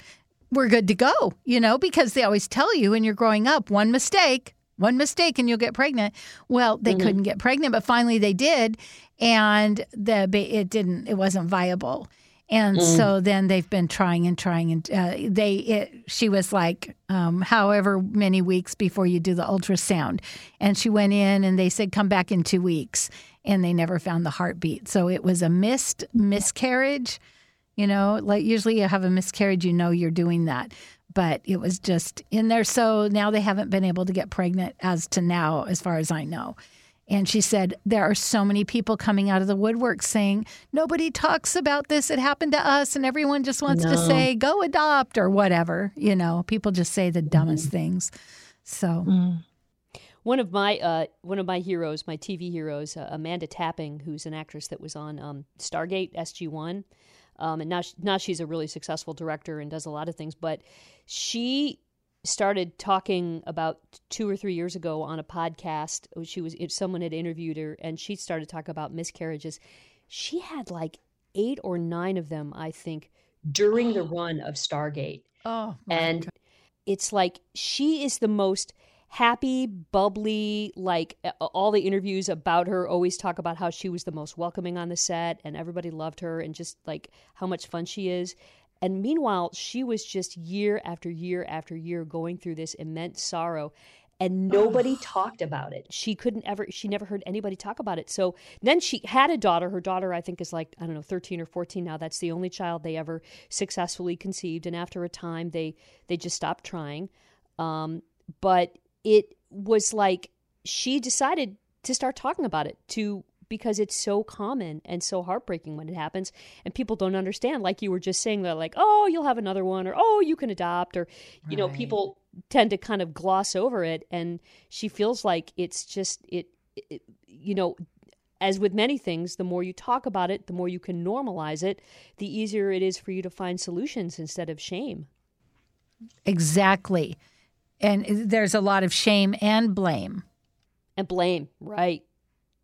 we're good to go, you know, because they always tell you when you're growing up, one mistake, one mistake and you'll get pregnant. Well, they couldn't get pregnant, but finally they did, and the it didn't, it wasn't viable. And so then they've been trying and trying, and uh, they it, she was like, um, however many weeks before you do the ultrasound, and she went in and they said come back in two weeks, and they never found the heartbeat. So it was a missed miscarriage. You know, like usually you have a miscarriage, you know you're doing that. But it was just in there. So now they haven't been able to get pregnant as to now, as far as I know. And she said, There are so many people coming out of the woodwork saying, Nobody talks about this. It happened to us. And everyone just wants to say, Go adopt or whatever. You know, people just say the dumbest things. So, One of my uh, one of my heroes, my TV heroes, uh, Amanda Tapping, who's an actress that was on um, Stargate SG One, um, and now she, now she's a really successful director and does a lot of things. But she started talking about two or three years ago on a podcast. She was someone had interviewed her, and she started talking about miscarriages. She had like eight or nine of them, I think, during the run of Stargate oh, and it's like she is the most happy bubbly like all the interviews about her always talk about how she was the most welcoming on the set and everybody loved her and just like how much fun she is. And meanwhile she was just year after year after year going through this immense sorrow and nobody talked about it. She couldn't ever she never heard anybody talk about it. So then she had a daughter. Her daughter i think is like i don't know 13 or 14 now. That's the only child they ever successfully conceived. And after a time they they just stopped trying. Um, but it was like she decided to start talking about it to because it's so common and so heartbreaking when it happens. And people don't understand like you were just saying they're like oh you'll have another one or oh you can adopt or you know people tend to kind of gloss over it. And she feels like it's just it, it you know as with many things the more you talk about it the more you can normalize it the easier it is for you to find solutions instead of shame. Exactly. And there's a lot of shame and blame. and blame right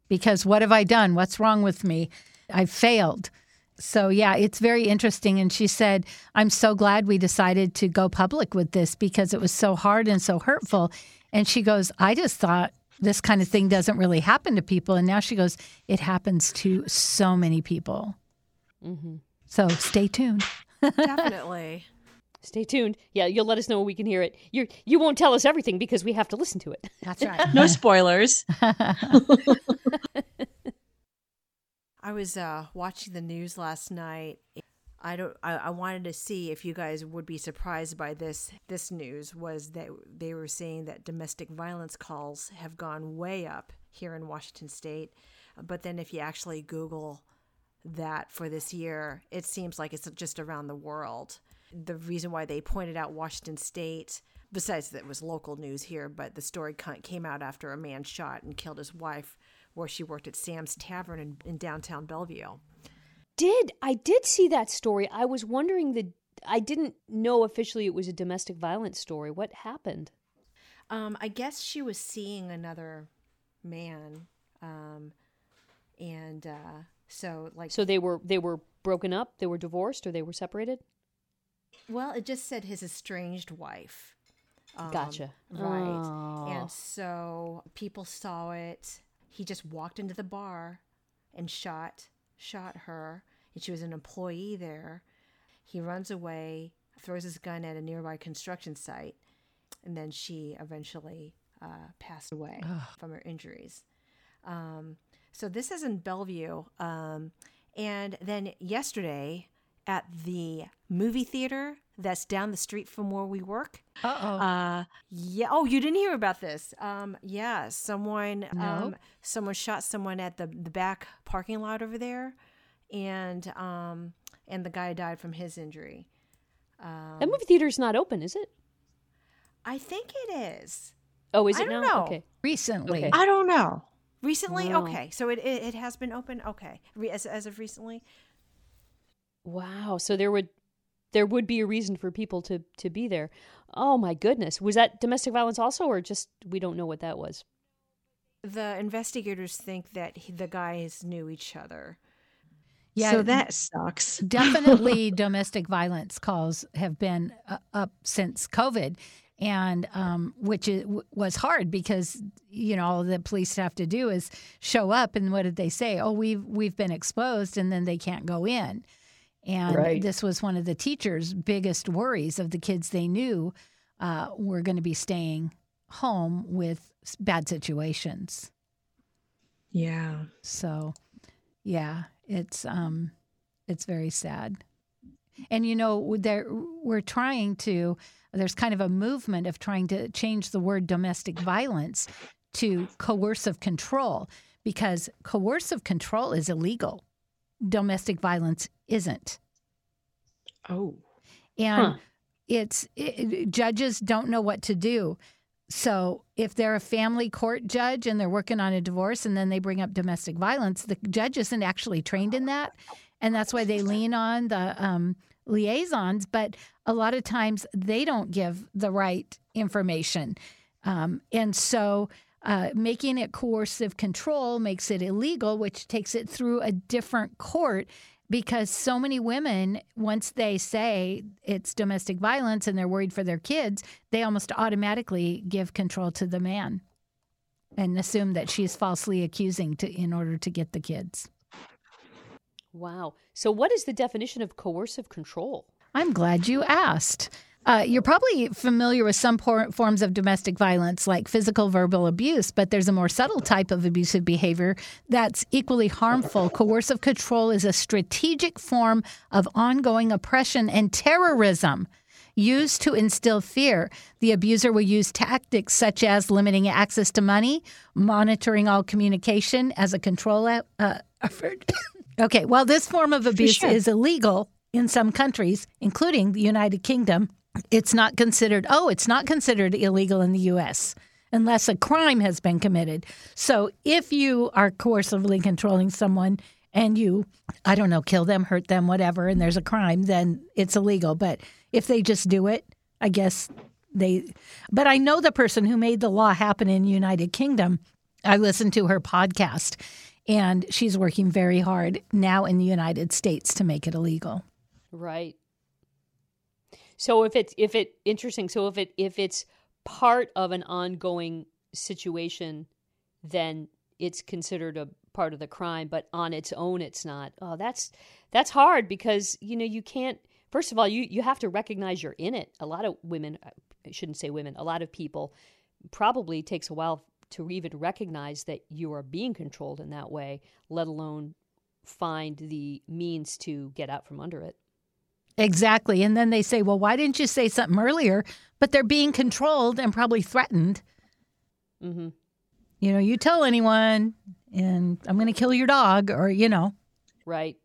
because what have I done? What's wrong with me? I've failed. So, yeah, it's very interesting. And she said, I'm so glad we decided to go public with this because it was so hard and so hurtful. And she goes, I just thought this kind of thing doesn't really happen to people. And now she goes, it happens to so many people. Mm-hmm. So, stay tuned. Definitely. Stay tuned. Yeah, you'll let us know when we can hear it. You you won't tell us everything because we have to listen to it. That's right. No spoilers. I was uh, watching the news last night. I don't. I, I wanted to see if you guys would be surprised by this. This news was that they were saying that domestic violence calls have gone way up here in Washington State. But then, if you actually Google that for this year, it seems like it's just around the world. The reason why they pointed out Washington State, besides that it was local news here, but the story came out after a man shot and killed his wife where she worked at Sam's Tavern in, in downtown Bellevue. Did I did see that story? I was wondering the I didn't know officially it was a domestic violence story. What happened? Um, I guess she was seeing another man, um, and uh, so like, So they were they were broken up, they were divorced, or they were separated. Well, it just said his estranged wife. Um, Gotcha. Right. Oh. And so people saw it. He just walked into the bar and shot shot her, and she was an employee there. He runs away, throws his gun at a nearby construction site, and then she eventually uh, passed away from her injuries. Um, so this is in Bellevue. Um, and then yesterday at the movie theater that's down the street from where we work. Uh-oh. Uh yeah. Oh, you didn't hear about this. Um yeah, someone No. um someone shot someone at the the back parking lot over there and um and the guy died from his injury. Um, That movie theater's not open, is it? I think it is. Oh, is I it don't now? know. Okay. Recently. Okay. I don't know. Recently? Wow. Okay. So it, it, it has been open? Okay. Re- as, as of recently? Wow. So there would there would be a reason for people to to be there. Oh my goodness. Was that domestic violence also or just we don't know what that was? The investigators think that he, the guys knew each other. Yeah, So that sucks. definitely domestic violence calls have been uh, up since COVID, and um, which is, w- was hard because you know all the police have to do is show up, and what did they say? Oh, we've we've been exposed, and then they can't go in. And Right. this was one of the teachers' biggest worries of the kids they knew uh, were going to be staying home with bad situations. Yeah. So, yeah, it's um, it's very sad. And you know, there we're trying to. There's kind of a movement of trying to change the word domestic violence to coercive control because coercive control is illegal. Domestic violence isn't. Oh. And Huh. it's it, judges don't know what to do. So if they're a family court judge and they're working on a divorce and then they bring up domestic violence, the judge isn't actually trained in that, and that's why they lean on the um, liaisons. But a lot of times they don't give the right information, um, and so. Uh, making it coercive control makes it illegal, which takes it through a different court because so many women, once they say it's domestic violence and they're worried for their kids, they almost automatically give control to the man and assume that she's falsely accusing to in order to get the kids. Wow. So what is the definition of coercive control? I'm glad you asked. Uh, you're probably familiar with some por- forms of domestic violence, like physical verbal abuse, but there's a more subtle type of abusive behavior that's equally harmful. Coercive control is a strategic form of ongoing oppression and terrorism used to instill fear. The abuser will use tactics such as limiting access to money, monitoring all communication as a control uh, effort. okay, while this form of abuse sure. is illegal in some countries, including the United Kingdom, it's not considered, oh, it's not considered illegal in the US unless a crime has been committed. So if you are coercively controlling someone and you, I don't know, kill them, hurt them, whatever, and there's a crime, then it's illegal. But if they just do it, I guess they. But I know the person who made the law happen in United Kingdom. I listened to her podcast, and she's working very hard now in the United States to make it illegal. Right. So if it's if it interesting, so if it if it's part of an ongoing situation, then it's considered a part of the crime, but on its own it's not. Oh, that's that's hard because you know you can't first of all you you have to recognize you're in it. A lot of women uh, I shouldn't say women, a lot of people probably takes a while to even recognize that you are being controlled in that way, let alone find the means to get out from under it. Exactly. And then they say, well, why didn't you say something earlier? But they're being controlled and probably threatened. Mhm. You know, you tell anyone and I'm going to kill your dog or, you know. Right.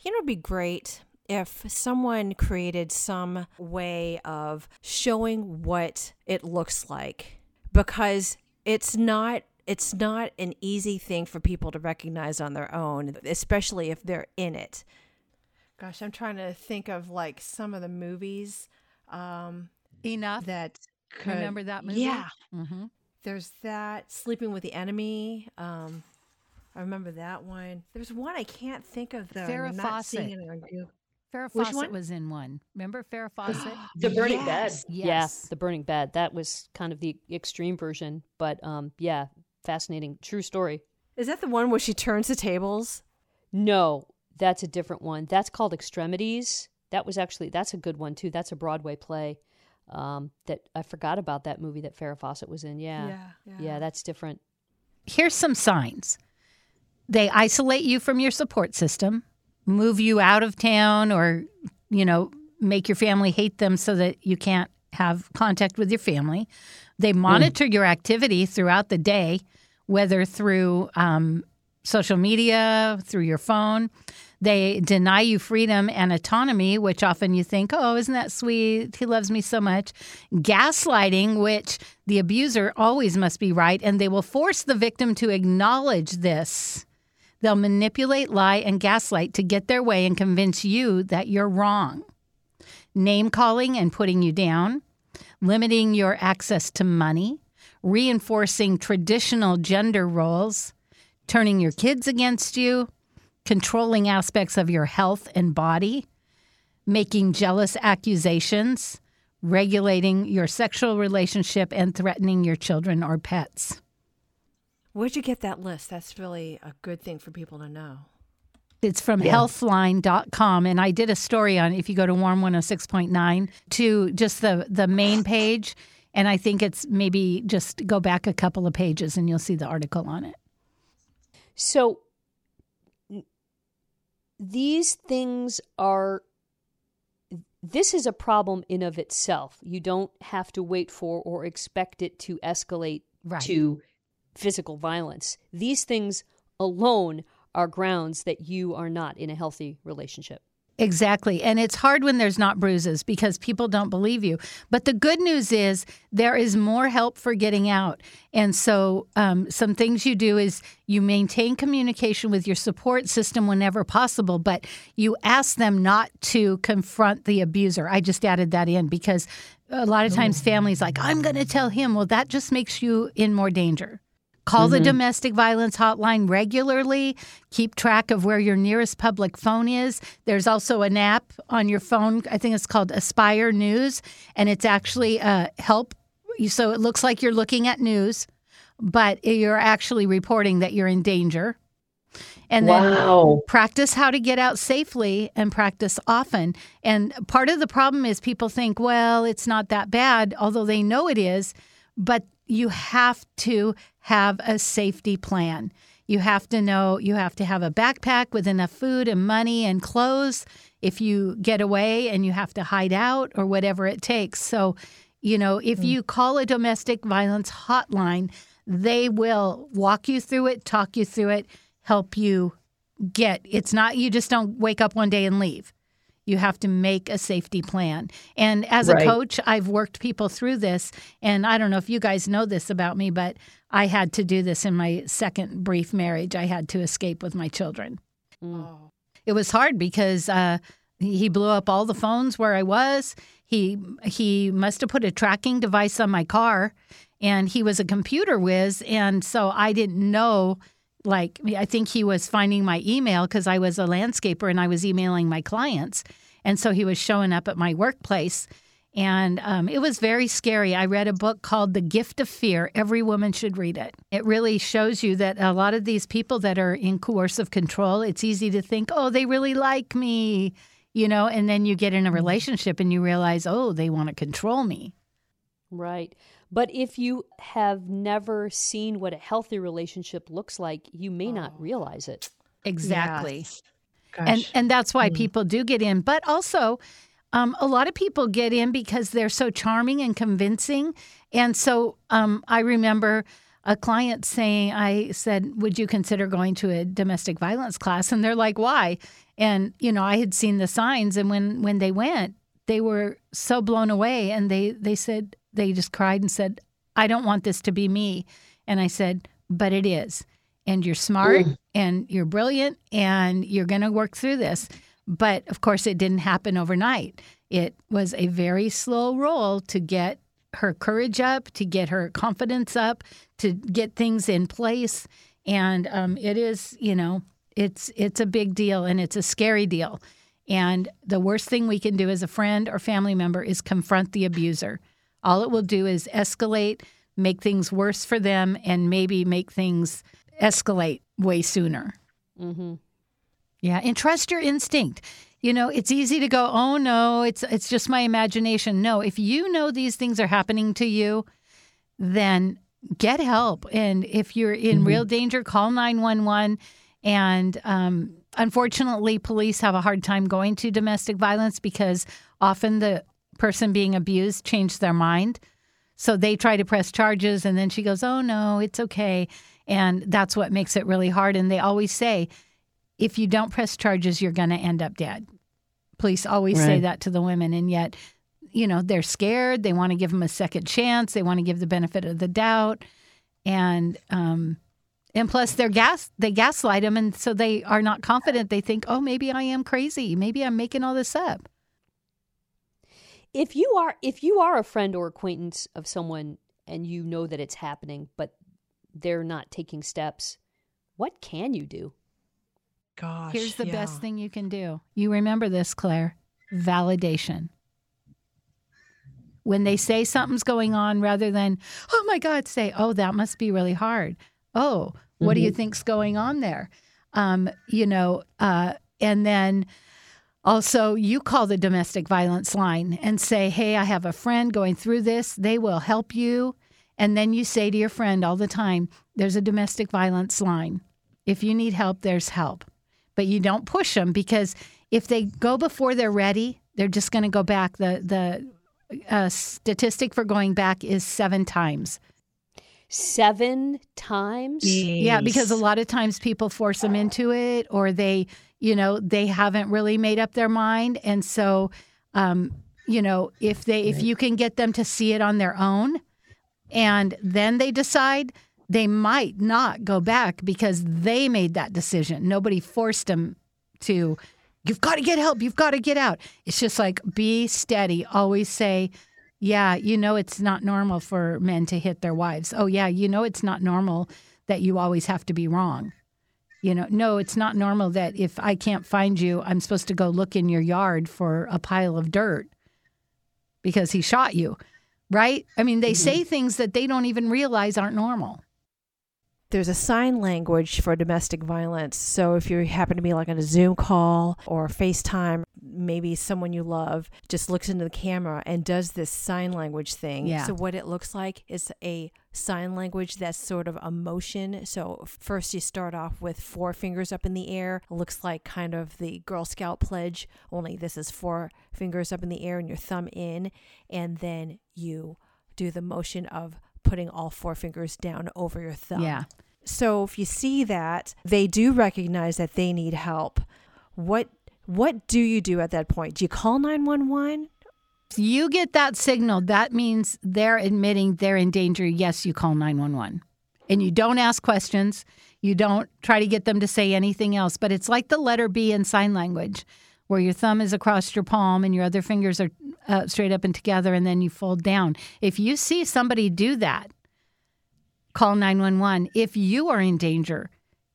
You know, it'd be great if someone created some way of showing what it looks like because it's not it's not an easy thing for people to recognize on their own, especially if they're in it. Gosh, I'm trying to think of like some of the movies um, Enough. that could Remember that movie? Yeah, Mm-hmm. there's that Sleeping with the Enemy. Um, I remember that one. There's one I can't think of though. Farrah I'm not seeing Fawcett. it on Google. Farrah Which Fawcett one? was in one. Remember Farrah Fawcett? The Burning Yes. Bed. yes. Yeah, the Burning Bed. That was kind of the extreme version, but um, yeah, fascinating, true story. Is that the one where she turns the tables? No, that's a different one. That's called Extremities. That was actually that's a good one too. That's a Broadway play. Um, that I forgot about that movie that Farrah Fawcett was in. Yeah, yeah, that's different. Here's some signs. They isolate you from your support system, move you out of town or, you know, make your family hate them so that you can't have contact with your family. They monitor your activity throughout the day, whether through um, social media, through your phone. They deny you freedom and autonomy, which often you think, oh, isn't that sweet? He loves me so much. Gaslighting, which the abuser always must be right, and they will force the victim to acknowledge this. They'll manipulate, lie, and gaslight to get their way and convince you that you're wrong. Name calling and putting you down, limiting your access to money, reinforcing traditional gender roles, turning your kids against you, controlling aspects of your health and body, making jealous accusations, regulating your sexual relationship, and threatening your children or pets. Where'd you get that list? That's really a good thing for people to know. It's from healthline.com. And I did a story on, if you go to Warm 106.9, to just the, the main page. And I think it's maybe just go back a couple of pages and you'll see the article on it. So these things are this is a problem in of itself. You don't have to wait for or expect it to escalate Right. to physical violence. These things alone are grounds that you are not in a healthy relationship. Exactly. And it's hard when there's not bruises because people don't believe you. But the good news is there is more help for getting out. And so, um, some things you do is you maintain communication with your support system whenever possible, but you ask them not to confront the abuser. I just added that in because a lot of times families like, I'm going to tell him. Well, that just makes you in more danger. Call the domestic violence hotline regularly. Keep track of where your nearest public phone is. There's also an app on your phone. I think it's called Aspire News, and it's actually uh, help. So it looks like you're looking at news, but you're actually reporting that you're in danger. And then Wow. practice how to get out safely and practice often. And part of the problem is people think, well, it's not that bad, although they know it is, but you have to have a safety plan. You have to know, you have to have a backpack with enough food and money and clothes if you get away and you have to hide out or whatever it takes. So, you know, if mm. you call a domestic violence hotline, they will walk you through it, talk you through it, help you get. It's not you just don't wake up one day and leave. You have to make a safety plan. And as Right. a coach, I've worked people through this. And I don't know if you guys know this about me, but I had to do this in my second brief marriage. I had to escape with my children. Oh. It was hard because uh, he he blew up all the phones where I was. He he must have put a tracking device on my car, and he was a computer whiz, and so I didn't know. Like I think he was finding my email because I was a landscaper and I was emailing my clients, and so he was showing up at my workplace. And um, it was very scary. I read a book called The Gift of Fear. Every woman should read it. It really shows you that a lot of these people that are in coercive control, it's easy to think, oh, they really like me, you know, and then you get in a relationship and you realize, oh, they want to control me. Right. But if you have never seen what a healthy relationship looks like, you may not realize it. Exactly. Yes. and and that's why people do get in. But also um, a lot of people get in because they're so charming and convincing. And so um, i remember a client saying i said would you consider going to a domestic violence class? And they're like why? And you know i had seen the signs and when when they went they were so blown away and they they said they just cried and said i don't want this to be me and i said but it is and you're smart and you're brilliant and you're going to work through this. But of course, it didn't happen overnight. It was a very slow roll to get her courage up, to get her confidence up, to get things in place. And um, it is, you know, it's it's a big deal and it's a scary deal. And the worst thing we can do as a friend or family member is confront the abuser. All it will do is escalate, make things worse for them, and maybe make things escalate way sooner. Mm-hmm. Yeah, and trust your instinct. You know, it's easy to go, "Oh no, it's it's just my imagination." No, if you know these things are happening to you, then get help. And if you're in real danger, call 911 and um, unfortunately, police have a hard time going to domestic violence because often the person being abused changed their mind. So they try to press charges, and then she goes, Oh, no, it's okay. And that's what makes it really hard. And they always say, if you don't press charges, you're going to end up dead. Police always say that to the women. And yet, you know, they're scared. They want to give them a second chance. They want to give the benefit of the doubt. And, um, and plus they're gas they gaslight them and so they are not confident they think oh maybe i am crazy maybe i'm making all this up if you are if you are a friend or acquaintance of someone and you know that it's happening but they're not taking steps what can you do? Gosh. here's the yeah. best thing you can do. You remember this claire. Validation. When they say something's going on rather than oh my god say oh that must be really hard. Oh what do you think's going on there? Um, you know uh, and then also you call the domestic violence line and say hey i have a friend going through this. They will help you. And then you say to your friend all the time there's a domestic violence line. If you need help there's help. But you don't push them because if they go before they're ready they're just going to go back. The the uh, statistic for going back is seven times. Seven times? Yeah, because a lot of times people force them into it or they, you know, they haven't really made up their mind. And so, um, you know, if they, if you can get them to see it on their own and then they decide, they might not go back because they made that decision. Nobody forced them to, you've got to get help, you've got to get out. It's just like be steady, always say, yeah, you know, it's not normal for men to hit their wives. Oh, yeah, you know, it's not normal that you always have to be wrong. You know, no, it's not normal that if I can't find you, I'm supposed to go look in your yard for a pile of dirt because he shot you, right? I mean, they mm-hmm. say things that they don't even realize aren't normal. there's a sign language for domestic violence. So if you happen to be like on a Zoom call or FaceTime, maybe someone you love just looks into the camera and does this sign language thing. Yeah. So what it looks like is a sign language that's sort of a motion. So first you start off with four fingers up in the air. It looks like kind of the Girl Scout pledge, only this is four fingers up in the air and your thumb in, and then you do the motion of putting all four fingers down over your thumb. Yeah. So if you see that, they do recognize that they need help. What what do you do at that point? Do you call 911? You get that signal, that means they're admitting they're in danger. Yes, you call 911. And you don't ask questions. You don't try to get them to say anything else. But it's like the letter B in sign language, where your thumb is across your palm and your other fingers are uh, straight up and together, and then you fold down. If you see somebody do that, call 911. If you are in danger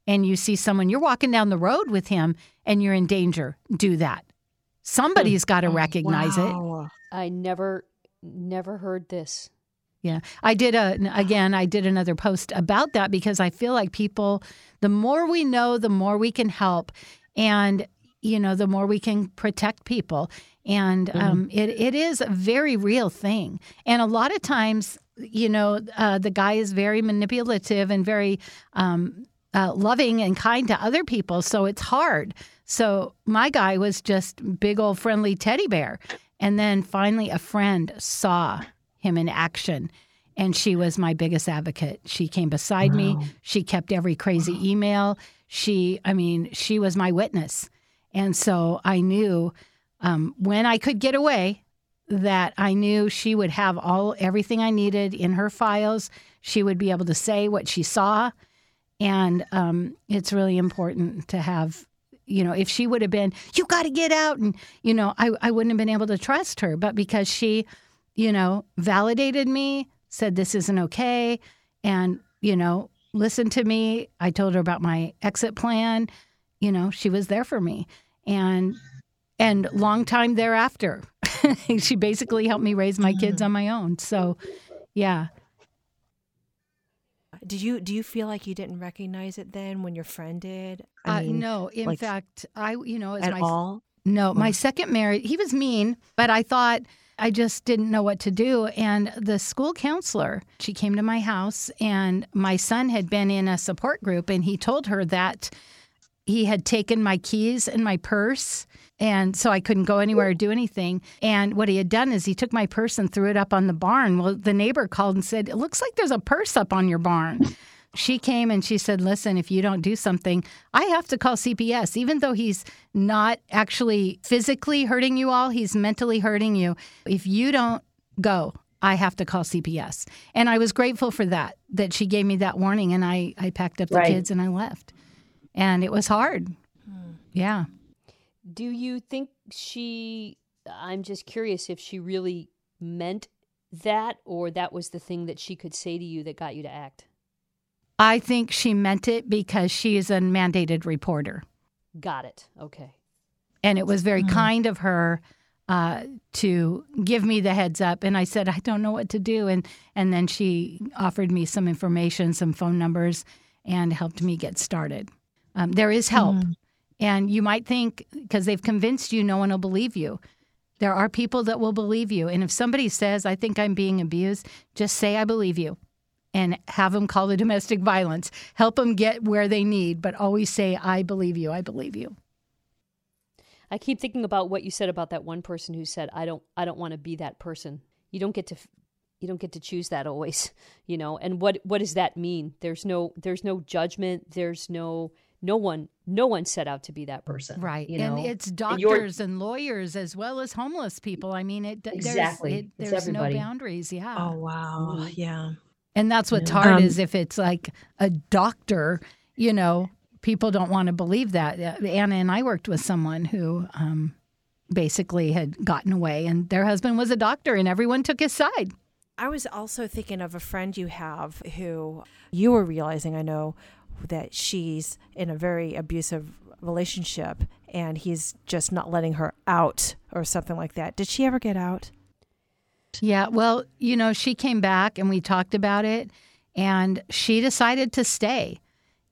and you see someone, you're walking down the road with him and you're in danger, do that. Somebody's got to recognize it. I never never heard this Yeah. I did a again, I did another post about that because I feel like people the more we know, the more we can help and you know, the more we can protect people. And um, it, it is a very real thing. And a lot of times, you know, uh, the guy is very manipulative and very um, uh, loving and kind to other people. So it's hard. So my guy was just big old friendly teddy bear. And then finally, a friend saw him in action. And she was my biggest advocate. She came beside me. She kept every crazy email. She, I mean, she was my witness. And so I knew um, when I could get away that I knew she would have all everything I needed in her files. She would be able to say what she saw. And um, it's really important to have, you know, if she would have been, you got to get out. And, you know, I, I wouldn't have been able to trust her. But because she, you know, validated me, said this isn't okay, and, you know, listened to me, I told her about my exit plan, you know, she was there for me. And, and long time thereafter, she basically helped me raise my kids mm. on my own. So, yeah. Did you do you feel like you didn't recognize it then when your friend did? I Uh, mean, no, in like, fact, I, you know, as at my all? No, my second marriage, he was mean, but I thought I just didn't know what to do. And the school counselor, she came to my house, and my son had been in a support group, and he told her that he had taken my keys and my purse. And so I couldn't go anywhere or do anything. And what he had done is he took my purse and threw it up on the barn. Well, the neighbor called and said, It looks like there's a purse up on your barn. She came and she said, Listen, if you don't do something, I have to call CPS. Even though he's not actually physically hurting you all, he's mentally hurting you. If you don't go, I have to call CPS. And I was grateful for that, that she gave me that warning. And I, I packed up the Right. kids and I left. And it was hard. Hmm. Yeah. Do you think she? I'm just curious if she really meant that, or that was the thing that she could say to you that got you to act. I think she meant it because she is a mandated reporter. Got it. Okay. And it was very kind of her uh, to give me the heads up. And I said, I don't know what to do. And, and then she offered me some information, some phone numbers, and helped me get started. Um, there is help. And you might think, because they've convinced you, no one will believe you. There are people that will believe you. And if somebody says, I think I'm being abused, just say, I believe you and have them call the domestic violence. Help them get where they need, but always say, I believe you. I believe you. I keep thinking about what you said about that one person who said, "I don't, I don't want to be that person." You don't get to, you don't get to choose that always, you know. And what what does that mean? There's no, there's no judgment. There's no, no one, no one set out to be that person, Right. You and it's doctors and lawyers as well as homeless people. I mean, it Exactly. there's, it, It's there's no boundaries. Yeah. Oh wow, yeah. And that's what's Yeah. hard Um, is if it's like a doctor, you know, people don't want to believe that. Uh, Anna and I worked with someone who um, basically had gotten away, and their husband was a doctor, and everyone took his side. I was also thinking of a friend you have who you were realizing, I know, that she's in a very abusive relationship and he's just not letting her out or something like that. Did she ever get out? Yeah, well, you know, she came back and we talked about it, and she decided to stay.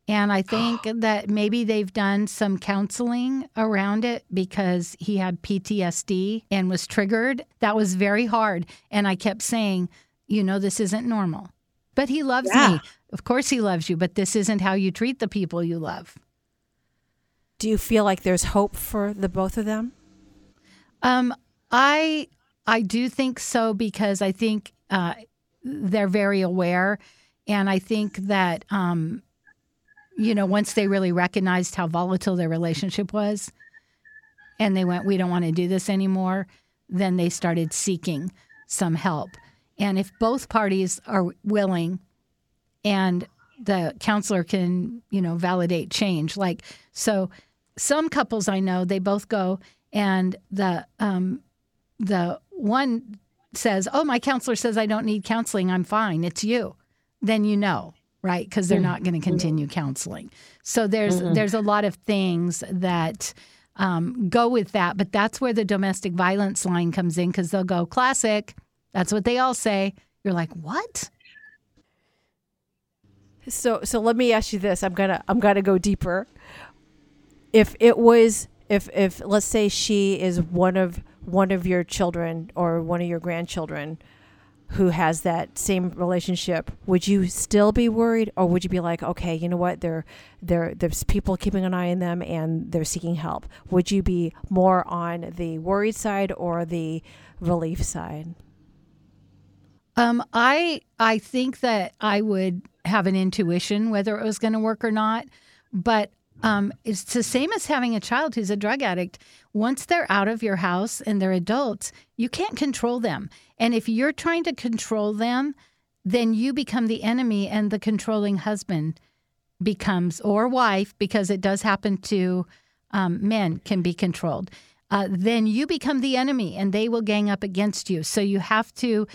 And I think that maybe they've done some counseling around it because he had PTSD and was triggered. That was very hard. And I kept saying, you know, this isn't normal. But he loves Yeah. me. Of course, he loves you, but this isn't how you treat the people you love. Do you feel like there's hope for the both of them? Um, I I do think so because I think uh, they're very aware, and I think that um, you know once they really recognized how volatile their relationship was, and they went, we don't want to do this anymore. Then they started seeking some help, and if both parties are willing, and the counselor can you know validate change, like so. Some couples I know, they both go and the um, the one says, "Oh, my counselor says I don't need counseling. I'm fine. It's you." Then you know, right? Because they're not going to continue counseling. So there's there's a lot of things that um, go with that, but that's where the domestic violence line comes in because they'll go classic. That's what they all say. You're like, what? So so let me ask you this. I'm gonna I'm gonna go deeper. If it was if if let's say she is one of one of your children or one of your grandchildren who has that same relationship, would you still be worried or would you be like, okay, you know what, there there there's people keeping an eye on them and they're seeking help. Would you be more on the worried side or the relief side? Um, I I think that I would have an intuition whether it was going to work or not, but um, it's the same as having a child who's a drug addict. Once they're out of your house and they're adults, you can't control them. And if you're trying to control them, then you become the enemy, and the controlling husband becomes or wife because it does happen to um, men can be controlled. Uh, then you become the enemy, and they will gang up against you. So you have to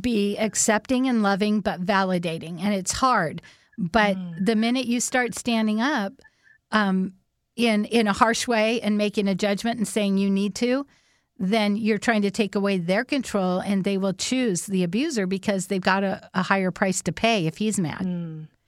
be accepting and loving, but validating. And it's hard. But the minute you start standing up um, in in a harsh way and making a judgment and saying you need to, then you're trying to take away their control, and they will choose the abuser because they've got a, a higher price to pay if he's mad.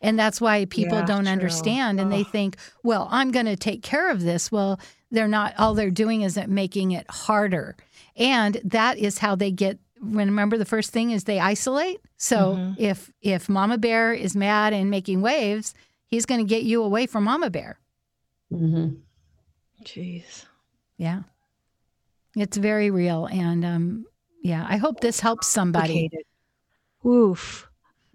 And that's why people Yeah, don't true. understand, and they think, well, I'm going to take care of this. Well, they're not. All they're doing is making it harder, and that is how they get. Remember, the first thing is they isolate. So if if Mama Bear is mad and making waves, he's going to get you away from Mama Bear. Mm-hmm. Jeez. Yeah. It's very real. And um, yeah, I hope this helps somebody. Complicated. Oof.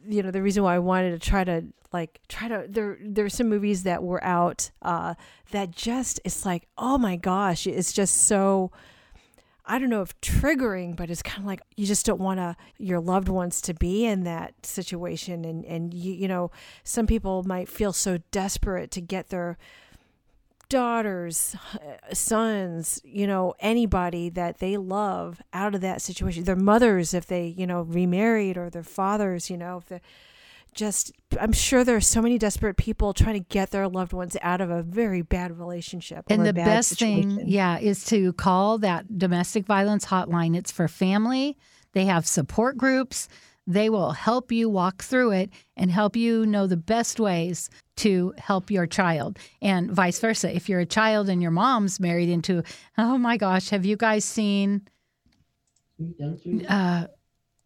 You know, the reason why I wanted to try to like try to there there's some movies that were out uh that just it's like, oh my gosh, it's just so I don't know if triggering, but it's kind of like you just don't want to your loved ones to be in that situation, and and you you know some people might feel so desperate to get their daughters, uh, sons, you know, anybody that they love out of that situation. Their mothers, if they you know remarried, or their fathers, you know, if they just I'm sure there are so many desperate people trying to get their loved ones out of a very bad relationship. And the best situation. thing, yeah, is to call that domestic violence hotline. It's for family. They have support groups. They will help you walk through it and help you know the best ways to help your child and vice versa. If you're a child and your mom's married into, oh my gosh, have you guys seen? Uh,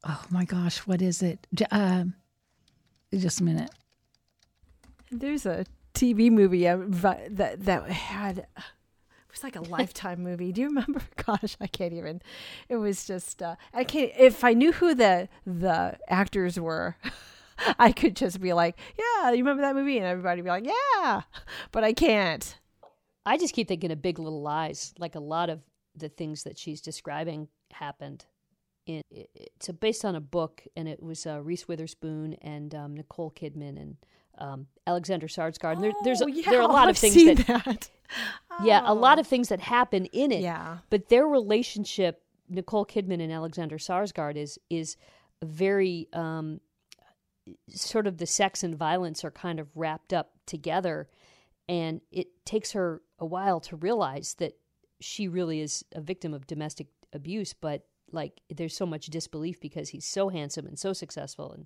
oh my gosh, what is it? J- Uh, just a minute. There's a TV movie that that had it was like a lifetime movie. Do you remember? Gosh, I can't even. It was just uh, I can't. If I knew who the the actors were, I could just be like, "Yeah, you remember that movie?" And everybody would be like, "Yeah," but I can't. I just keep thinking of Big Little Lies. Like a lot of the things that she's describing happened. In, it's based on a book, and it was uh, Reese Witherspoon and um, Nicole Kidman and um, Alexander Skarsgård. And there, there's a, Oh, yeah, there are a lot I've of things seen that, that. yeah, a lot Oh. of things that happen in it. Yeah. But their relationship, Nicole Kidman and Alexander Skarsgård, is is very um, sort of the sex and violence are kind of wrapped up together, and it takes her a while to realize that she really is a victim of domestic abuse. But like, there's so much disbelief because he's so handsome and so successful and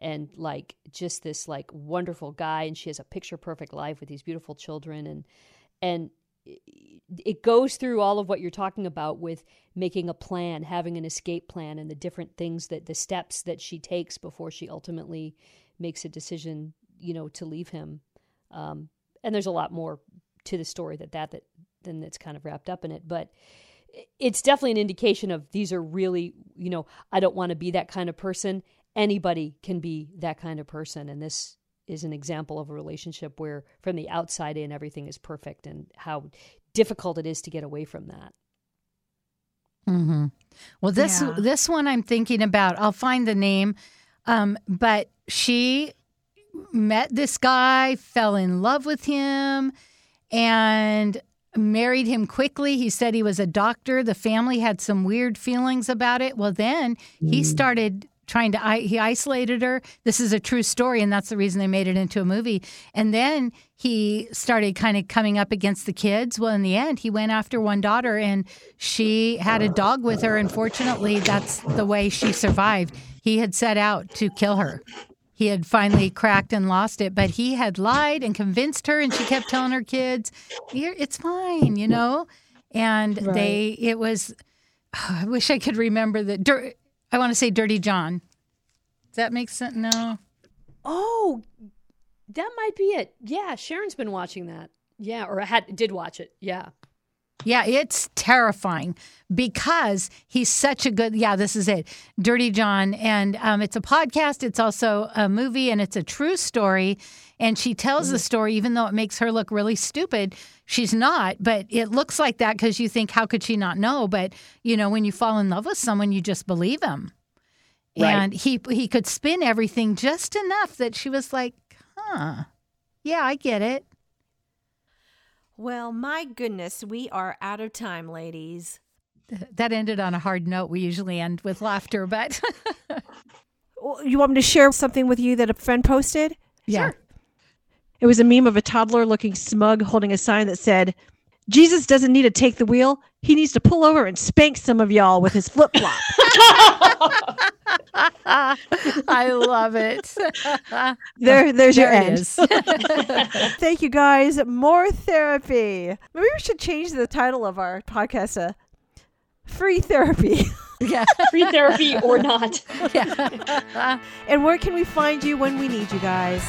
and like just this like wonderful guy and she has a picture perfect life with these beautiful children and and it goes through all of what you're talking about with making a plan, having an escape plan, and the different things that the steps that she takes before she ultimately makes a decision, you know, to leave him. Um, and there's a lot more to the story that that that than that's kind of wrapped up in it, but it's definitely an indication of these are really, you know, I don't want to be that kind of person. Anybody can be that kind of person, and this is an example of a relationship where from the outside in everything is perfect and how difficult it is to get away from that. hmm Well, this Yeah. this one I'm thinking about. I'll find the name, um, but she met this guy, fell in love with him, and married him quickly. He said he was a doctor. The family had some weird feelings about it. Well, then he mm. started trying to he isolated her. This is a true story and that's the reason they made it into a movie. And then he started kind of coming up against the kids. Well, in the end, he went after one daughter and she had a dog with her. Unfortunately, that's the way she survived. He had set out to kill her. He had finally cracked and lost it, but he had lied and convinced her, and she kept telling her kids, "It's fine," you know. And they, it was. I wish I could remember the. Dir- I want to say Dirty John. Does that make sense? No. Oh, that might be it. Yeah, Sharon's been watching that. Yeah, or I had did watch it. Yeah. Yeah, it's terrifying because he's such a good. Yeah, this is it, Dirty John, and um, it's a podcast. It's also a movie, and it's a true story. And she tells the story, even though it makes her look really stupid. She's not, but it looks like that because you think, how could she not know? But you know, when you fall in love with someone, you just believe him. Right. And he he could spin everything just enough that she was like, huh, yeah, I get it. Well, my goodness, we are out of time, ladies. That ended on a hard note. We usually end with laughter, but You want me to share something with you that a friend posted? yeah. It was a meme of a toddler looking smug holding a sign that said, Jesus doesn't need to take the wheel. He needs to pull over and spank some of y'all with his flip flop. I love it. there, there's your There it end. Thank you guys. More therapy. Maybe we should change the title of our podcast to Free Therapy. yeah. Free therapy or not. yeah. and where can we find you when we need you guys?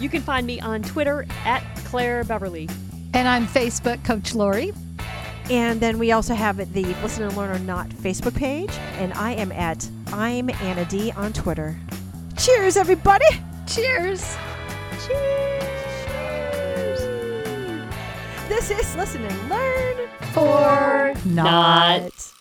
You can find me on Twitter at Claire Beverly. And I'm Facebook Coach Lori. And then we also have the Listen and Learn or Not Facebook page. And I am at I'm Anna D on Twitter. Cheers, everybody! Cheers. Cheers! This is Listen and Learn Or Not. Not.